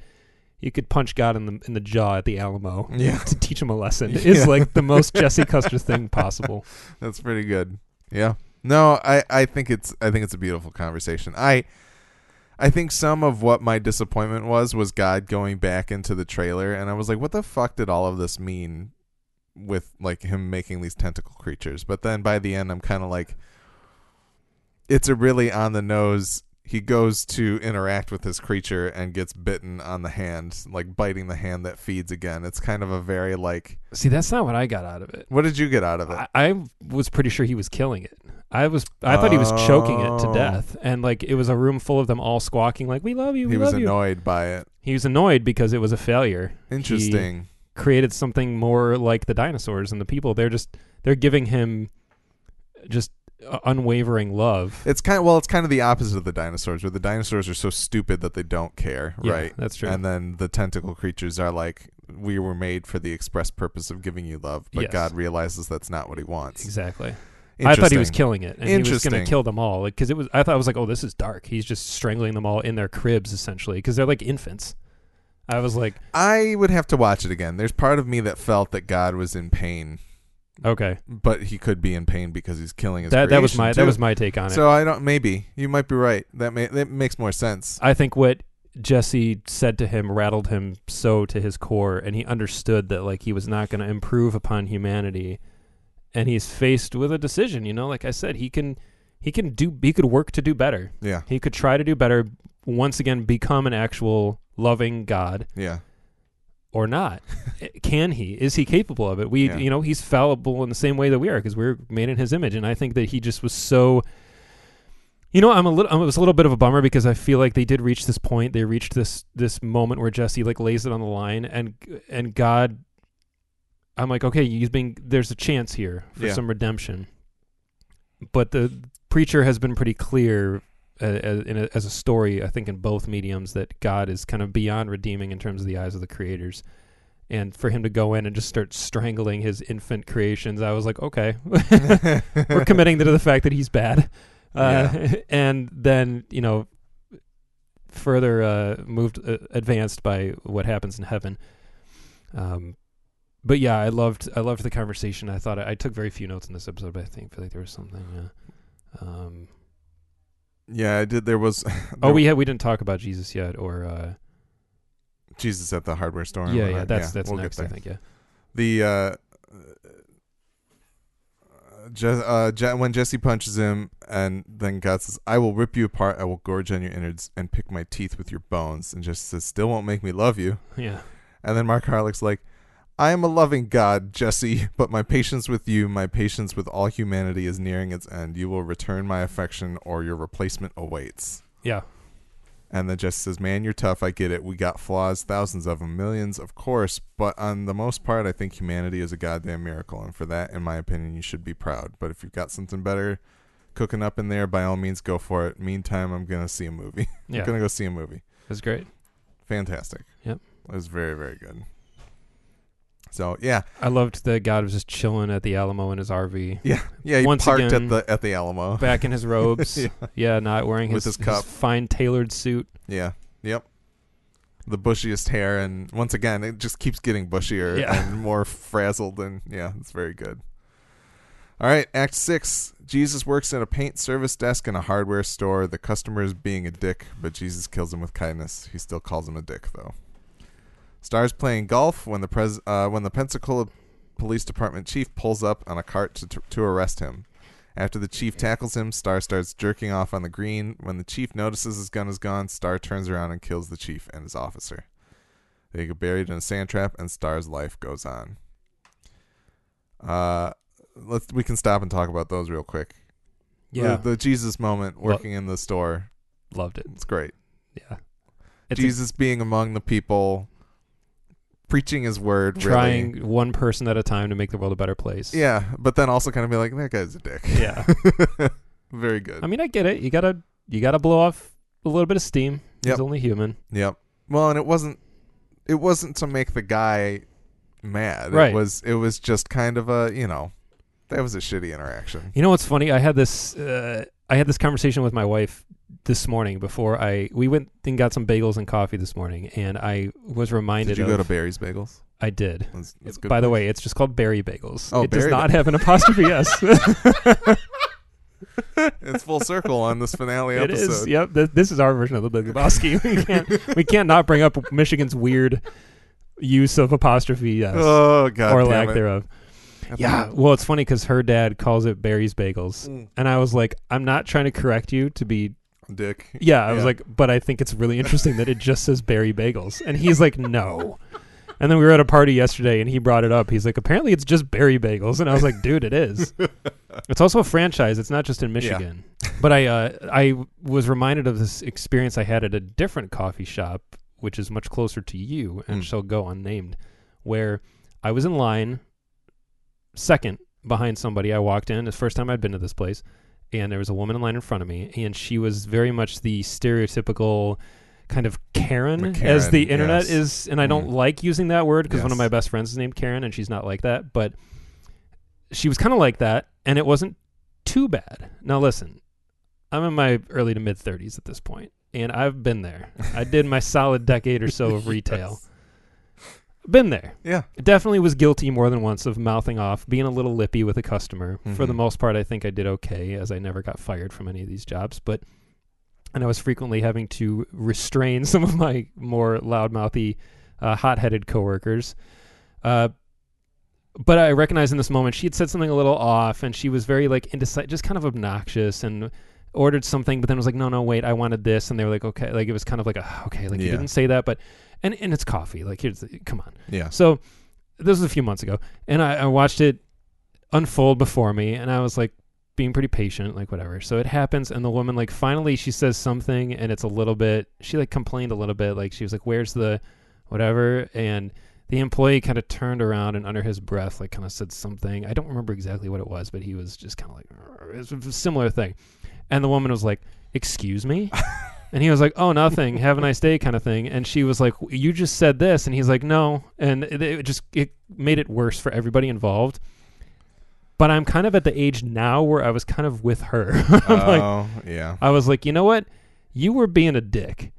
you could punch God in the in the jaw at the Alamo yeah, to teach him a lesson Yeah. is like the most Jesse Custer thing possible. that's pretty good. Yeah. No, I I think it's I think it's a beautiful conversation. I I think some of what my disappointment was was God going back into the trailer and I was like what the fuck did all of this mean with like him making these tentacle creatures? But then by the end I'm kind of like it's a really on the nose he goes to interact with this creature and gets bitten on the hand, like biting the hand that feeds again. It's kind of a very like See, that's not what I got out of it. what did you get out of it? I, I was pretty sure he was killing it. I was I thought he was choking it to Oh. death, and like it was a room full of them all squawking like "We love you, we He was love you." annoyed by it. He was annoyed because it was a failure. Interesting. Created something more like the dinosaurs and the people. They're just they're giving him just unwavering love. It's kind of well, it's kind of the opposite of the dinosaurs, where the dinosaurs are so stupid that they don't care, Yeah, right? That's true. And then the tentacle creatures are like, we were made for the express purpose of giving you love, but Yes. God realizes that's not what He wants. exactly. I thought he was killing it, and he was going to kill them all. Like because it was. I thought I was like, oh, this is dark. He's just strangling them all in their cribs, essentially, because they're like infants. I was like, I would have to watch it again. There's part of me that felt that God was in pain, okay, but He could be in pain because He's killing His that that was my too. that was my take on it. So I don't. Maybe you might be right. That may that makes more sense. I think what Jesse said to him rattled him so to his core, and he understood that like he was not going to improve upon humanity, and he's faced with a decision. You know, like I said, he can he can do he could work to do better. Yeah. He could try to do better. Once again, become an actual loving God Yeah. Or not. Eh, can he? Is he capable of it? We, Yeah. you know, he's fallible in the same way that we are because we're made in his image, and I think that he just was so. You know, I'm a little. It was a little bit of a bummer because I feel like they did reach this point. They reached this this moment where Jesse like lays it on the line, and and God. I'm like, okay, he's being. There's a chance here for Yeah. some redemption, but the preacher has been pretty clear as, in a, as a story. I think in both mediums that God is kind of beyond redeeming in terms of the eyes of the creators and for him to go in and just start strangling his infant creations, I was like, okay, we're committing to the fact that he's bad. Uh, and then you know, further uh, moved uh, advanced by what happens in heaven. Um, but yeah, I loved I loved the conversation. I thought I, I took very few notes in this episode, but I think feel like there was something. Uh, um, Yeah, I did. There was. oh, we had we didn't talk about Jesus yet, or uh, Jesus at the hardware store. and yeah, whatnot. yeah, that's that's we'll next. I there. think yeah. the uh, Je- uh, Je- when Jesse punches him, and then God says, "I will rip you apart. I will gorge on your innards and pick my teeth with your bones." And Jesse says, "Still won't make me love you." Yeah. And then Mark Harelik's like, "I am a loving God, Jesse, but my patience with you, my patience with all humanity, is nearing its end. You will return my affection, or your replacement awaits." Yeah. And then Jesse says, "Man, you're tough. I get it. We got flaws, thousands of them, millions, of course. But on the most part, I think humanity is a goddamn miracle, and for that, in my opinion, you should be proud. But if you've got something better cooking up in there, by all means, go for it. Meantime, I'm gonna see a movie. Yeah. I'm gonna go see a movie. That's great. Fantastic. Yep. it was very, very good. So yeah, I loved that God was just chilling at the Alamo in his RV, yeah, yeah. He Once parked again- at the at the Alamo. back in his robes. Yeah. yeah. not wearing his, his cup. fine tailored suit. Yeah. Yep. The bushiest hair, and once again, it just keeps getting bushier Yeah. and more frazzled, and yeah, it's very good. All right, Act Six. Jesus works at a paint service desk in a hardware store. The customer is being a dick, but Jesus kills him with kindness. He still calls him a dick, though. Starr's playing golf when the pres- uh, when the Pensacola Police Department chief pulls up on a cart to, to, to arrest him. After the chief tackles him, Starr starts jerking off on the green. When the chief notices his gun is gone, Starr turns around and kills the chief and his officer. They get buried in a sand trap, and Starr's life goes on. Uh, let's we can stop and talk about those real quick. Yeah, the, the Jesus moment working in the store. loved it. It's great. Yeah, it's a- Jesus being among the people, preaching his word, really. trying one person at a time to make the world a better place. Yeah, but then also kind of be like, that guy's a dick. yeah. Very good. I mean, I get it. You gotta you gotta blow off a little bit of steam. He's only human. Yep. Well, and it wasn't it wasn't to make the guy mad. Right. It was it was just kind of a, you know, that was a shitty interaction. You know what's funny? I had this uh, I had this conversation with my wife this morning before I we went and got some bagels and coffee this morning, and I was reminded. Did you of, go to Barry's Bagels? I did. That's, that's good By the way, it's just called Barry Bagels. Oh, it does not Ba- have an apostrophe s. it's full circle on this finale It episode. is. Yep. Th- this is our version of the Big Lebowski. we can't. We can't not bring up Michigan's weird use of apostrophe s Oh god. or lack it. thereof. Yeah. Well, it's funny because her dad calls it Barry's Bagels, Mm. and I was like, I'm not trying to correct you to be. Dick. Yeah, I was like, but I think it's really interesting that it just says Barry Bagels, and he's like, no. And then we were at a party yesterday, and he brought it up. He's like, apparently it's just Barry bagels, and I was like, dude, it is. it's also a franchise. It's not just in Michigan. But I uh, I was reminded of this experience I had at a different coffee shop, which is much closer to you and Mm. shall go unnamed, where I was in line, second behind somebody. I walked in. It's the first time I'd been to this place, and there was a woman in line in front of me, and she was very much the stereotypical kind of Karen, A as the internet yes. is, and I don't Mm. like using that word because one of my best friends is named Karen, and she's not like that, but she was kind of like that, and it wasn't too bad. Now listen, I'm in my early to mid 30s at this point, and I've been there. I did my solid decade or so of retail. Been there. Yeah. Definitely was guilty more than once of mouthing off, being a little lippy with a customer. For the Mhm. most part, I think I did okay, as I never got fired from any of these jobs. But and I was frequently having to restrain some of my more loudmouthy, uh, hot-headed coworkers. Uh, but I recognized in this moment she had said something a little off, and she was very like indecisive, just kind of obnoxious, and ordered something, but then was like, no, no, wait, I wanted this, and they were like, okay, like it was kind of like a okay, like you didn't say that, but and and it's coffee, like here's the, come on. Yeah. So this was a few months ago, and I, I watched it unfold before me, and I was like being pretty patient, like whatever. So it happens, and the woman like finally she says something, and it's a little bit. She like complained a little bit, like she was like, "Where's the whatever?" and the employee kind of turned around and under his breath like kind of said something i don't remember exactly what it was but he was just kind of like "Arr." it was a similar thing and the woman was like excuse me and he was like oh nothing. Have a nice day kind of thing. And she was like you just said this. And he's like no. And it, it just it made it worse for everybody involved. But i'm kind of at the age now where i was kind of with her. I'm like oh, yeah. i was like you know what? You were being a dick.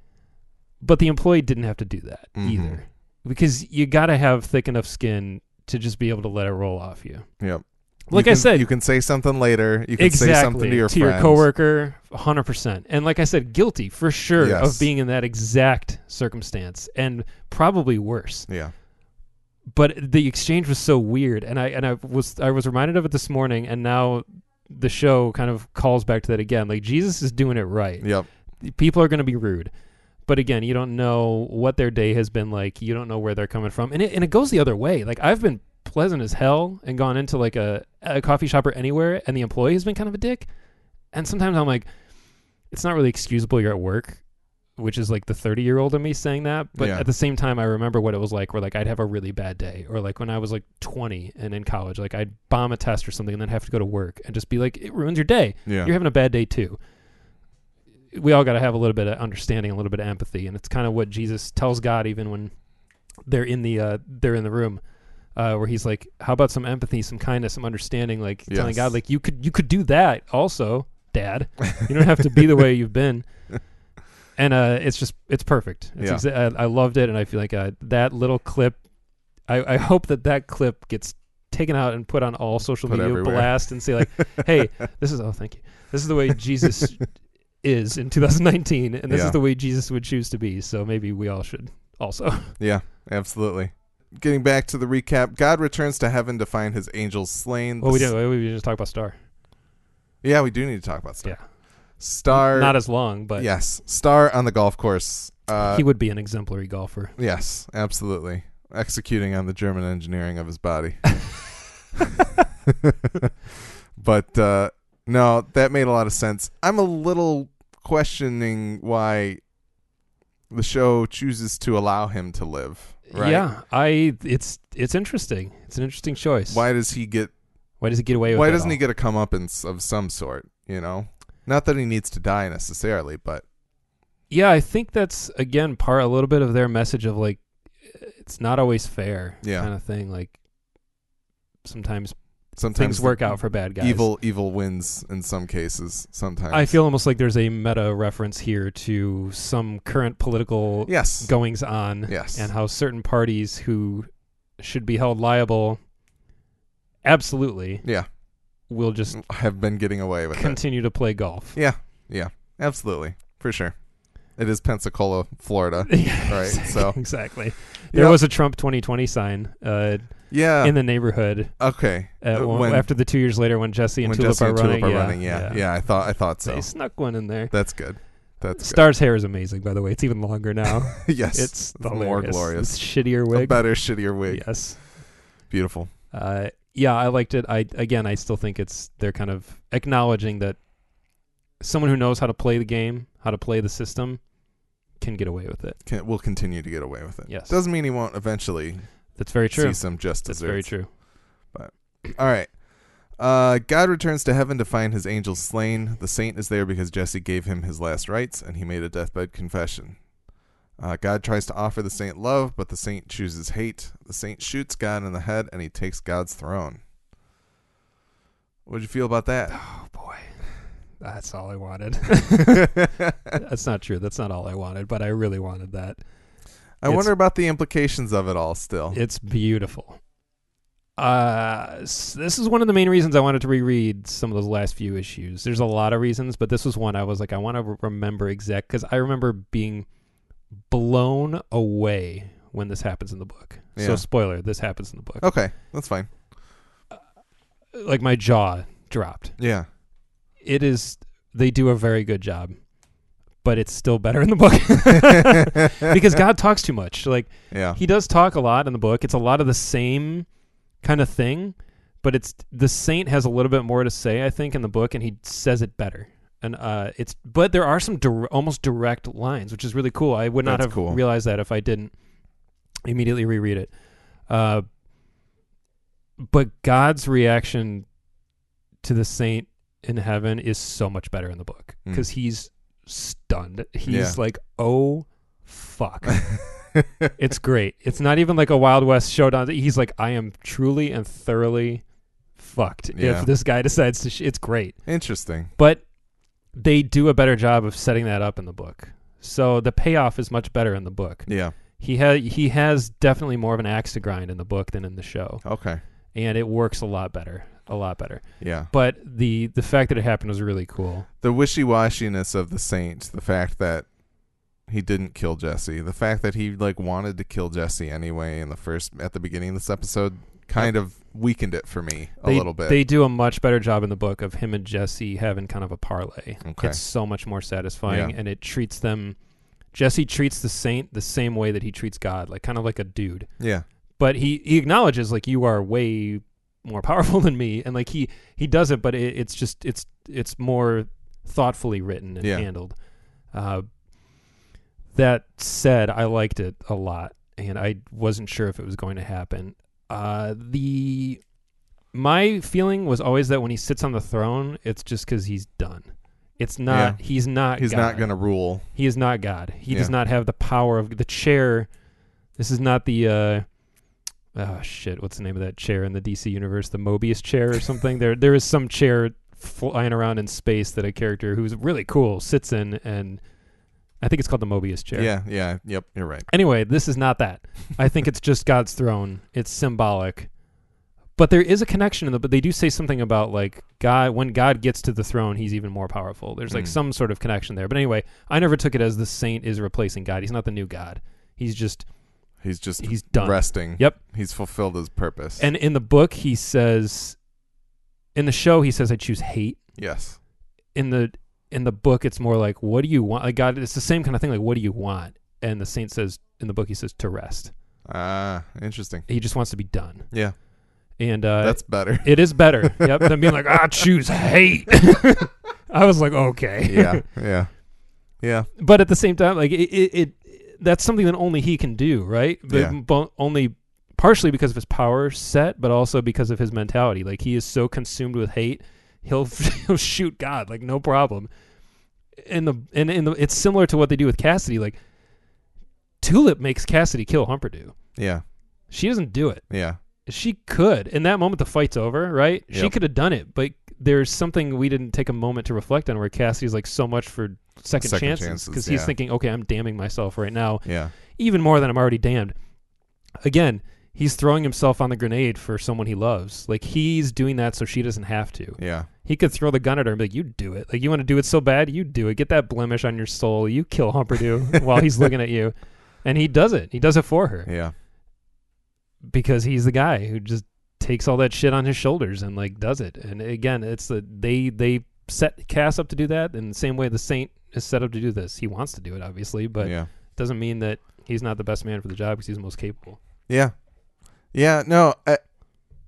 But the employee didn't have to do that Mhm. either. Because you got to have thick enough skin to just be able to let it roll off you. Yep. Like You I said- you can say something later. You can exactly say something to your to friends. coworker 100% and like i said guilty for sure Yes. of being in that exact circumstance and probably worse Yeah. but the exchange was so weird and i and i was i was reminded of it this morning and now the show kind of calls back to that again like jesus is doing it right Yep. people are going to be rude but again you don't know what their day has been like you don't know where they're coming from and it, and it goes the other way like i've been pleasant as hell and gone into like a, a coffee shop or anywhere and the employee has been kind of a dick and sometimes i'm like it's not really excusable you're at work which is like the 30 year old of me saying that but Yeah. at the same time i remember what it was like where like i'd have a really bad day or like when i was like 20 and in college like i'd bomb a test or something and then have to go to work and just be like it ruins your day Yeah. you're having a bad day too. We all got to have a little bit of understanding, a little bit of empathy, and it's kind of what Jesus tells God even when they're in the uh, they're in the room, uh, where he's like, "How about some empathy, some kindness, some understanding?" Like telling God, like you could you could do that also, Dad. You don't have to be the way you've been. And uh, it's just it's perfect. It's Yeah. exa- I, I loved it, and I feel like uh, that little clip. I, I hope that that clip gets taken out and put on all social Put media everywhere. blast and say like, "Hey, this is oh thank you. This is the way Jesus is in 2019, and this Yeah. is the way Jesus would choose to be. So maybe we all should also. Yeah, absolutely. Getting back to the recap, God returns to heaven to find his angels slain. Well, we didn't. We just talk about Starr. Yeah, we do need to talk about Starr. Yeah. Starr. Not as long, but yes, Starr on the golf course. Uh, he would be an exemplary golfer. yes, absolutely. Executing on the German engineering of his body. but uh, no, that made a lot of sense. I'm a little questioning why the show chooses to allow him to live. Right? Yeah, I. It's it's interesting. It's an interesting choice. Why does he get Why does he get away with? why doesn't he get a comeuppance of some sort? You know, not that he needs to die necessarily, but Yeah, I think that's again part a little bit of their message of like it's not always fair Yeah. kind of thing. Like sometimes sometimes things work out for bad guys. Evil, evil wins in some cases. Sometimes I feel almost like there's a meta reference here to some current political yes, goings on yes, and how certain parties who should be held liable absolutely yeah, will just have been getting away with it. continue to play golf. Yeah, yeah, absolutely, for sure. It is Pensacola, Florida. right. so- exactly. There Yeah. was a Trump 2020 sign uh, Yeah. in the neighborhood okay. at Uh, one, when- after the two years later when Jesse and when Tulip Jesse are and running. Tulip are yeah, running, yeah, yeah, I thought, I thought so. They snuck one in there. That's good. That's good. Starr's hair is amazing, by the way. It's even longer now. yes, it's more glorious. It's shittier a better, shittier wig. Yes. Beautiful. Uh, yeah, I liked it. I again, I still think it's they're kind of acknowledging that someone who knows how to play the game, how to play the system, can get away with it. Can, will continue to get away with it. Yes. Doesn't mean he won't eventually That's very true. see some just That's desserts. very true. But All right. Uh, God returns to heaven to find his angels slain. The saint is there because Jesse gave him his last rites, and he made a deathbed confession. Uh, God tries to offer the saint love, but the saint chooses hate. The saint shoots God in the head, and he takes God's throne. What'd you feel about that? Oh boy, that's all I wanted. that's not true. That's not all I wanted, but I really wanted that. I It's- wonder about the implications of it all. Still, It's beautiful. Uh, this is one of the main reasons I wanted to reread some of those last few issues. There's a lot of reasons, but this was one I was like, I want to remember exact because I remember being blown away when this happens in the book. Yeah. So, spoiler: this happens in the book. okay, that's fine. Like my jaw dropped. Yeah, It is. They do a very good job, but it's still better in the book because God talks too much. Like yeah, he does talk a lot in the book. It's a lot of the same kind of thing, but it's the saint has a little bit more to say, I think, in the book, and he says it better. And uh, it's but there are some dir- almost direct lines, which is really cool. I would not That's have cool. realized that if I didn't immediately reread it. Uh, but God's reaction to the saint in heaven is so much better in the book Mm. because he's stunned. He's Yeah. like, "Oh fuck." it's great. It's not even like a Wild West showdown. He's like, I am truly and thoroughly fucked Yeah. if this guy decides to. Sh-. It's great, Interesting. but they do a better job of setting that up in the book. So the payoff is much better in the book. Yeah. He has he has definitely more of an axe to grind in the book than in the show, Okay. and it works a lot better, a lot better. Yeah. But the the fact that it happened was really cool. the wishy-washiness of the saint the fact that he didn't kill jesse the fact that he like wanted to kill jesse anyway in the first at the beginning of this episode kind of weakened it for me a they, little bit They do a much better job in the book of him and Jesse having kind of a parlay. Okay. It's so much more satisfying, Yeah. and it treats them. Jesse treats the saint the same way that he treats God, like kind of like a dude. yeah But he he acknowledges like you are way more powerful than me, and like he he does it, but it, it's just it's it's more thoughtfully written and Yeah. handled. Uh, that said, I liked it a lot, and I wasn't sure if it was going to happen. Uh, the my feeling was always that when he sits on the throne, it's just because he's done. It's not. Yeah. He's not. he's God. not gonna rule He is not God. He does not have the power of the chair. This is not the. uh Oh shit! What's the name of that chair in the DC universe? The Mobius chair or something? there, there is some chair flying around in space that a character who's really cool sits in, and I think it's called the Mobius chair. yeah yeah yep you're right Anyway, this is not that. I think it's just God's throne. It's symbolic. But there is a connection in the but they do say something about like God when God gets to the throne, he's even more powerful. There's like Mm. some sort of connection there. But anyway, I never took it as the saint is replacing God. He's not the new God. He's just he's just he's done. resting Yep. he's fulfilled his purpose And in the book he says in the show he says I choose hate. yes In the in the book it's more like what do you want? Like God it's the same kind of thing like what do you want? And the saint says in the book he says to rest. ah interesting He just wants to be done. yeah And uh that's better It is better. yep. Than being like, I choose hate. I was like, okay. yeah yeah yeah but at the same time, like it, it, it that's something that only he can do, right? But Yeah. only partially because of his power set, but also because of his mentality. Like he is so consumed with hate, he'll he'll shoot God like no problem. In the and in the it's similar to what they do with Cassidy. Like Tulip makes Cassidy kill Humperdoo. yeah She doesn't do it. yeah She could. In that moment, the fight's over, right? She could have done it, but there's something we didn't take a moment to reflect on where Cassidy's like so much for second, Second chances because he's yeah. thinking, okay, I'm damning myself right now, yeah even more than I'm already damned. Again, he's throwing himself on the grenade for someone he loves. Like he's doing that so she doesn't have to. yeah He could throw the gun at her and be like, "You do it. Like you want to do it so bad, you do it. Get that blemish on your soul. You kill Humperdoo while he's looking at you." And he does it. He does it for her yeah because he's the guy who just takes all that shit on his shoulders and like does it. And again, it's the they they set Cass up to do that in the same way the Saint is set up to do this. He wants to do it, obviously, but yeah. it doesn't mean that he's not the best man for the job because he's the most capable. Yeah. Yeah, no, I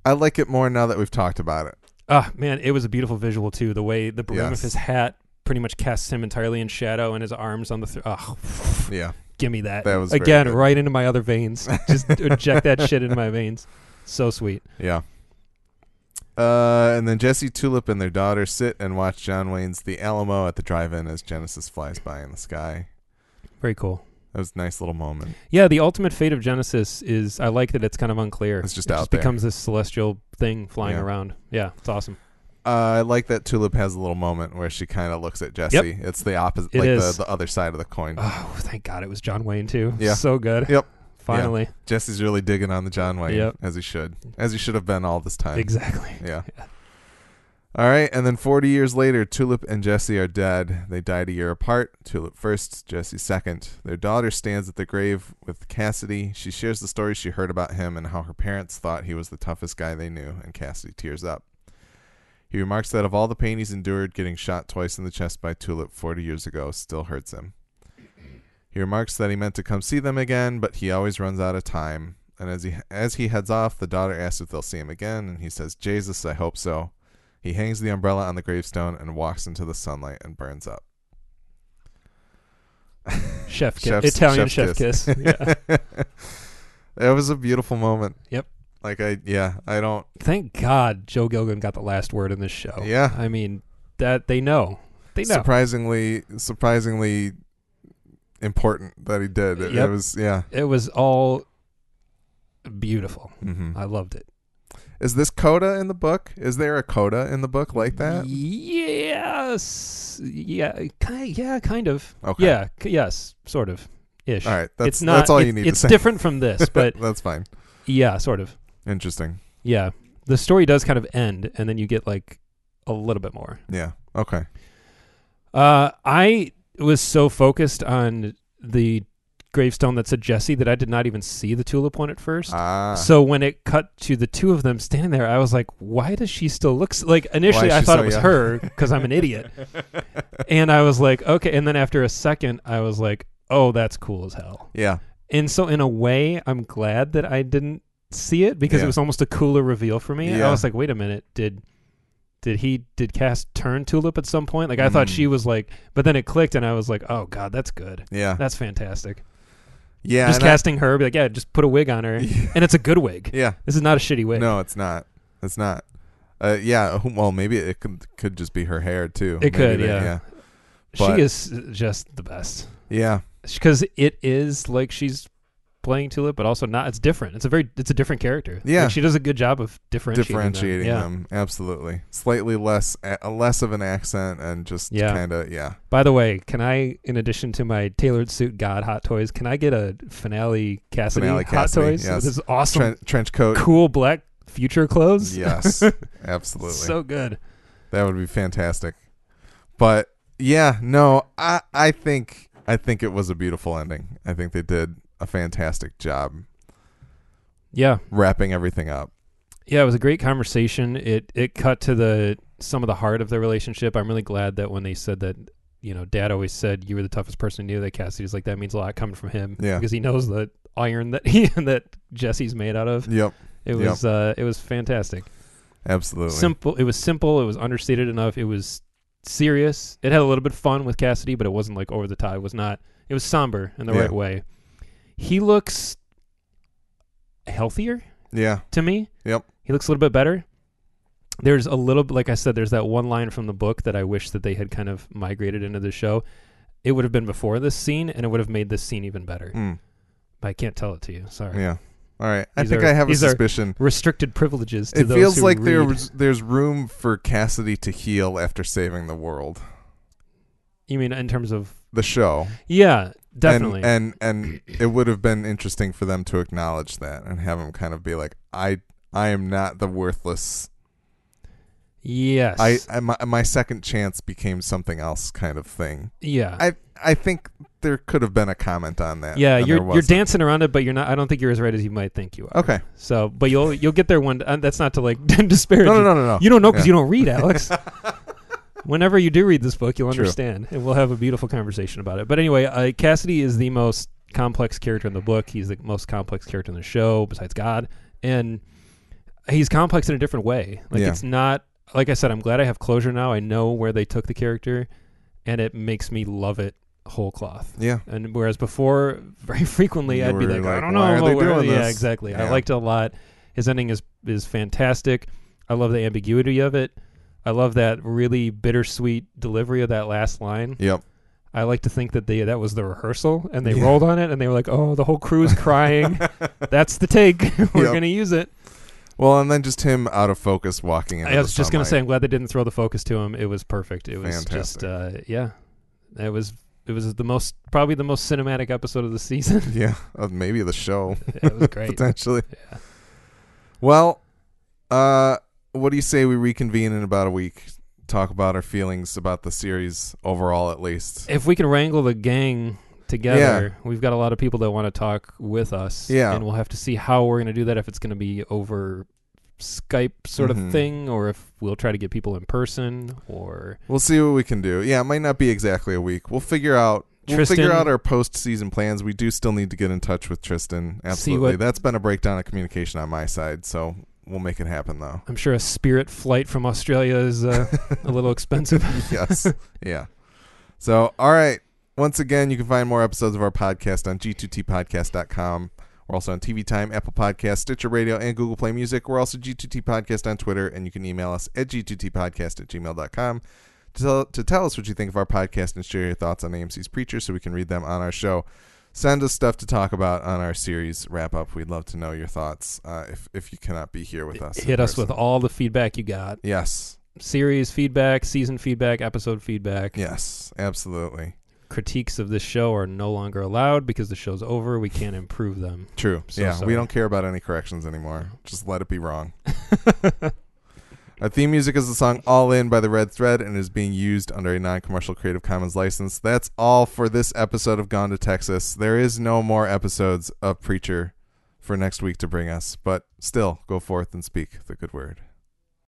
I like it more now that we've talked about it. Ah, man, it was a beautiful visual too. The way the brim Yes. of his hat pretty much casts him entirely in shadow, and his arms on the. Th- oh, Yeah. give me that. That was again right into my other veins. Just inject that shit into my veins. So sweet. Yeah. Uh, and then Jesse Tulip and their daughter sit and watch John Wayne's The Alamo at the drive-in as Genesis flies by in the sky. Very cool. That was a nice little moment. Yeah, the ultimate fate of Genesis is I like that it's kind of unclear. It's just it out just there. becomes this celestial thing flying Yeah. around. Yeah, it's awesome. Uh, I like that Tulip has a little moment where she kind of looks at Jesse. Yep. It's the opposite, It like is. the, the other side of the coin. Oh, thank God it was John Wayne too. Yeah. So good. Yep. Finally. Jesse's really digging on the John Wayne, Yep. as he should, as he should have been all this time. Exactly. Yeah. Yeah. All right, and then 40 years later, Tulip and Jesse are dead. They died a year apart. Tulip first, Jesse second. Their daughter stands at the grave with Cassidy. She shares the story she heard about him and how her parents thought he was the toughest guy they knew, and Cassidy tears up. He remarks that of all the pain he's endured, getting shot twice in the chest by Tulip 40 years ago still hurts him. He remarks that he meant to come see them again, but he always runs out of time. And as he as he heads off, the daughter asks if they'll see him again, and he says, "Jesus, I hope so." He hangs the umbrella on the gravestone and walks into the sunlight and burns up. Chef kiss. Italian chef's chef kiss. yeah. that was a beautiful moment. Yep. Like I yeah, I don't Thank God Joe Gilgun got the last word in this show. Yeah. I mean, that they know. They know. surprisingly surprisingly important that he did. It, it was yeah. It was all beautiful. hmm I loved it. Is this coda in the book? Is there a coda in the book like that? Yes. Yeah. Yeah. Kind of. Okay. Yeah. Yes. Sort of. Ish. All right. That's it's not. that's all it- you need It's different from this, but that's fine. yeah, sort of. Interesting. Yeah. The story does kind of end, and then you get like a little bit more. Yeah. Okay. Uh, I was so focused on the gravestone that said Jesse that I did not even see the tulip one at first. Ah. So when it cut to the two of them standing there, I was like, "Why does she still look s-" like?" Initially, I thought so it was young? her because I'm an idiot, and I was like, "Okay." And then after a second, I was like, "Oh, that's cool as hell." yeah. And so in a way, I'm glad that I didn't see it because Yeah. it was almost a cooler reveal for me. Yeah. I was like, "Wait a minute, did." Did he did Cass turn Tulip at some point? Like I thought Mm. she was like, but then it clicked and I was like, oh god, that's good. Yeah. That's fantastic. Yeah. just and I- casting her, be like, yeah, just put a wig on her, and it's a good wig. yeah. This is not a shitty wig. No, it's not. It's not. Uh, yeah. Well, maybe it could could just be her hair too. It could, they- yeah. Yeah. But- she is just the best Yeah. because it is like she's playing Tulip, but also not. It's different. It's a very it's a different character. Yeah. Like, she does a good job of differentiating, them. differentiating Yeah. them absolutely slightly less a less of an accent and just Yeah. kind of yeah By the way, can I, in addition to my tailored suit God hot toys, can I get a finale Cassidy Finale hot toys? yes. This is awesome, Tren- trench coat cool black future clothes. yes absolutely so good. that would be fantastic but yeah no i i think i think it was a beautiful ending i think they did a fantastic job Yeah, wrapping everything up yeah, it was a great conversation. It it cut to the some of the heart of the relationship. I'm really glad that when they said that, you know, Dad always said you were the toughest person he knew. That Cassidy's like that means a lot coming from him. Yeah. because he knows the iron that he that Jesse's made out of. yep It Yep. was uh, it was fantastic. absolutely Simple. It was simple. It was understated enough. It was serious. It had a little bit of fun with Cassidy, but it wasn't like over the top. It was not. It was somber in the Yeah. right way. He looks healthier yeah to me. Yep. He looks a little bit better. There's a little like I said, there's that one line from the book that I wish that they had kind of migrated into the show. It would have been before this scene, and it would have made this scene even better. Mm, But I can't tell it to you. Sorry. yeah all right i These think are- i have a suspicion Restricted privileges. To it feels like read. there's there's room for cassidy to heal after saving the world You mean in terms of? the show Yeah, definitely. And, and and it would have been interesting for them to acknowledge that and have him kind of be like, I I am not the worthless. yes. I, I my, my second chance became something else kind of thing. yeah. I I think there could have been a comment on that. yeah, you're you're dancing around it, but you're not. I don't think you're as right as you might think you are. Okay. So, but you'll you'll get there one. Uh, that's not to like disparage. No, no, no, no, no. You don't know because Yeah. you don't read, Alex. Whenever you do read this book, you'll True. understand, and we'll have a beautiful conversation about it. But anyway, uh, Cassidy is the most complex character in the book. He's the most complex character in the show, besides God, and he's complex in a different way. Like Yeah. it's not like I said. I'm glad I have closure now. I know where they took the character, and it makes me love it whole cloth. Yeah. And whereas before, very frequently, You I'd be were like, I don't know, are they where- yeah, this?" exactly. I liked it a lot. His ending is is fantastic. I love the ambiguity of it. I love that really bittersweet delivery of that last line. Yep. I like to think that they that was the rehearsal and they Yeah. rolled on it and they were like, "Oh, the whole crew's crying. That's the take. we're Yep. gonna use it." Well, and then just him out of focus walking I was just gonna say. I'm glad they didn't throw the focus to him. It was perfect. It was just, uh, yeah, it was. It was the most, probably the most cinematic episode of the season. Yeah, uh, maybe the show it was great. potentially. Yeah. Well, uh, what do you say we reconvene in about a week? Talk about our feelings about the series overall, at least. If we can wrangle the gang together, yeah. we've got a lot of people that want to talk with us. Yeah. and we'll have to see how we're going to do that. If it's going to be over Skype sort Mhm. of thing, or if we'll try to get people in person, or We'll see what we can do. Yeah, it might not be exactly a week. We'll figure out. We'll figure out our post-season plans. We do still need to get in touch with Tristan. Absolutely, what- that's been a breakdown of communication on my side. So we'll make it happen, though. I'm sure a Spirit flight from Australia is uh, a little expensive. yes. Yeah. So, all right. Once again, you can find more episodes of our podcast on g2tpodcast.com. We're also on TV Time, Apple Podcast, Stitcher Radio, and Google Play Music. We're also G2T Podcast on Twitter, and you can email us at g2tpodcast at gmail.com to tell, to tell us what you think of our podcast and share your thoughts on AMC's Preacher so we can read them on our show. Send us stuff to talk about on our series wrap up. We'd love to know your thoughts uh, if, if you cannot be here with us. Hit us with all the feedback you got. Yes. Series feedback, season feedback, episode feedback. Yes. Absolutely. Critiques of this show are no longer allowed because the show's over. We can't improve them. True. So yeah, sorry. we don't care about any corrections anymore. Just let it be wrong. Our theme music is the song All In by the Red Thread and is being used under a non commercial Creative Commons license. That's all for this episode of Gone to Texas. There is no more episodes of Preacher for next week to bring us, but still, go forth and speak the good word.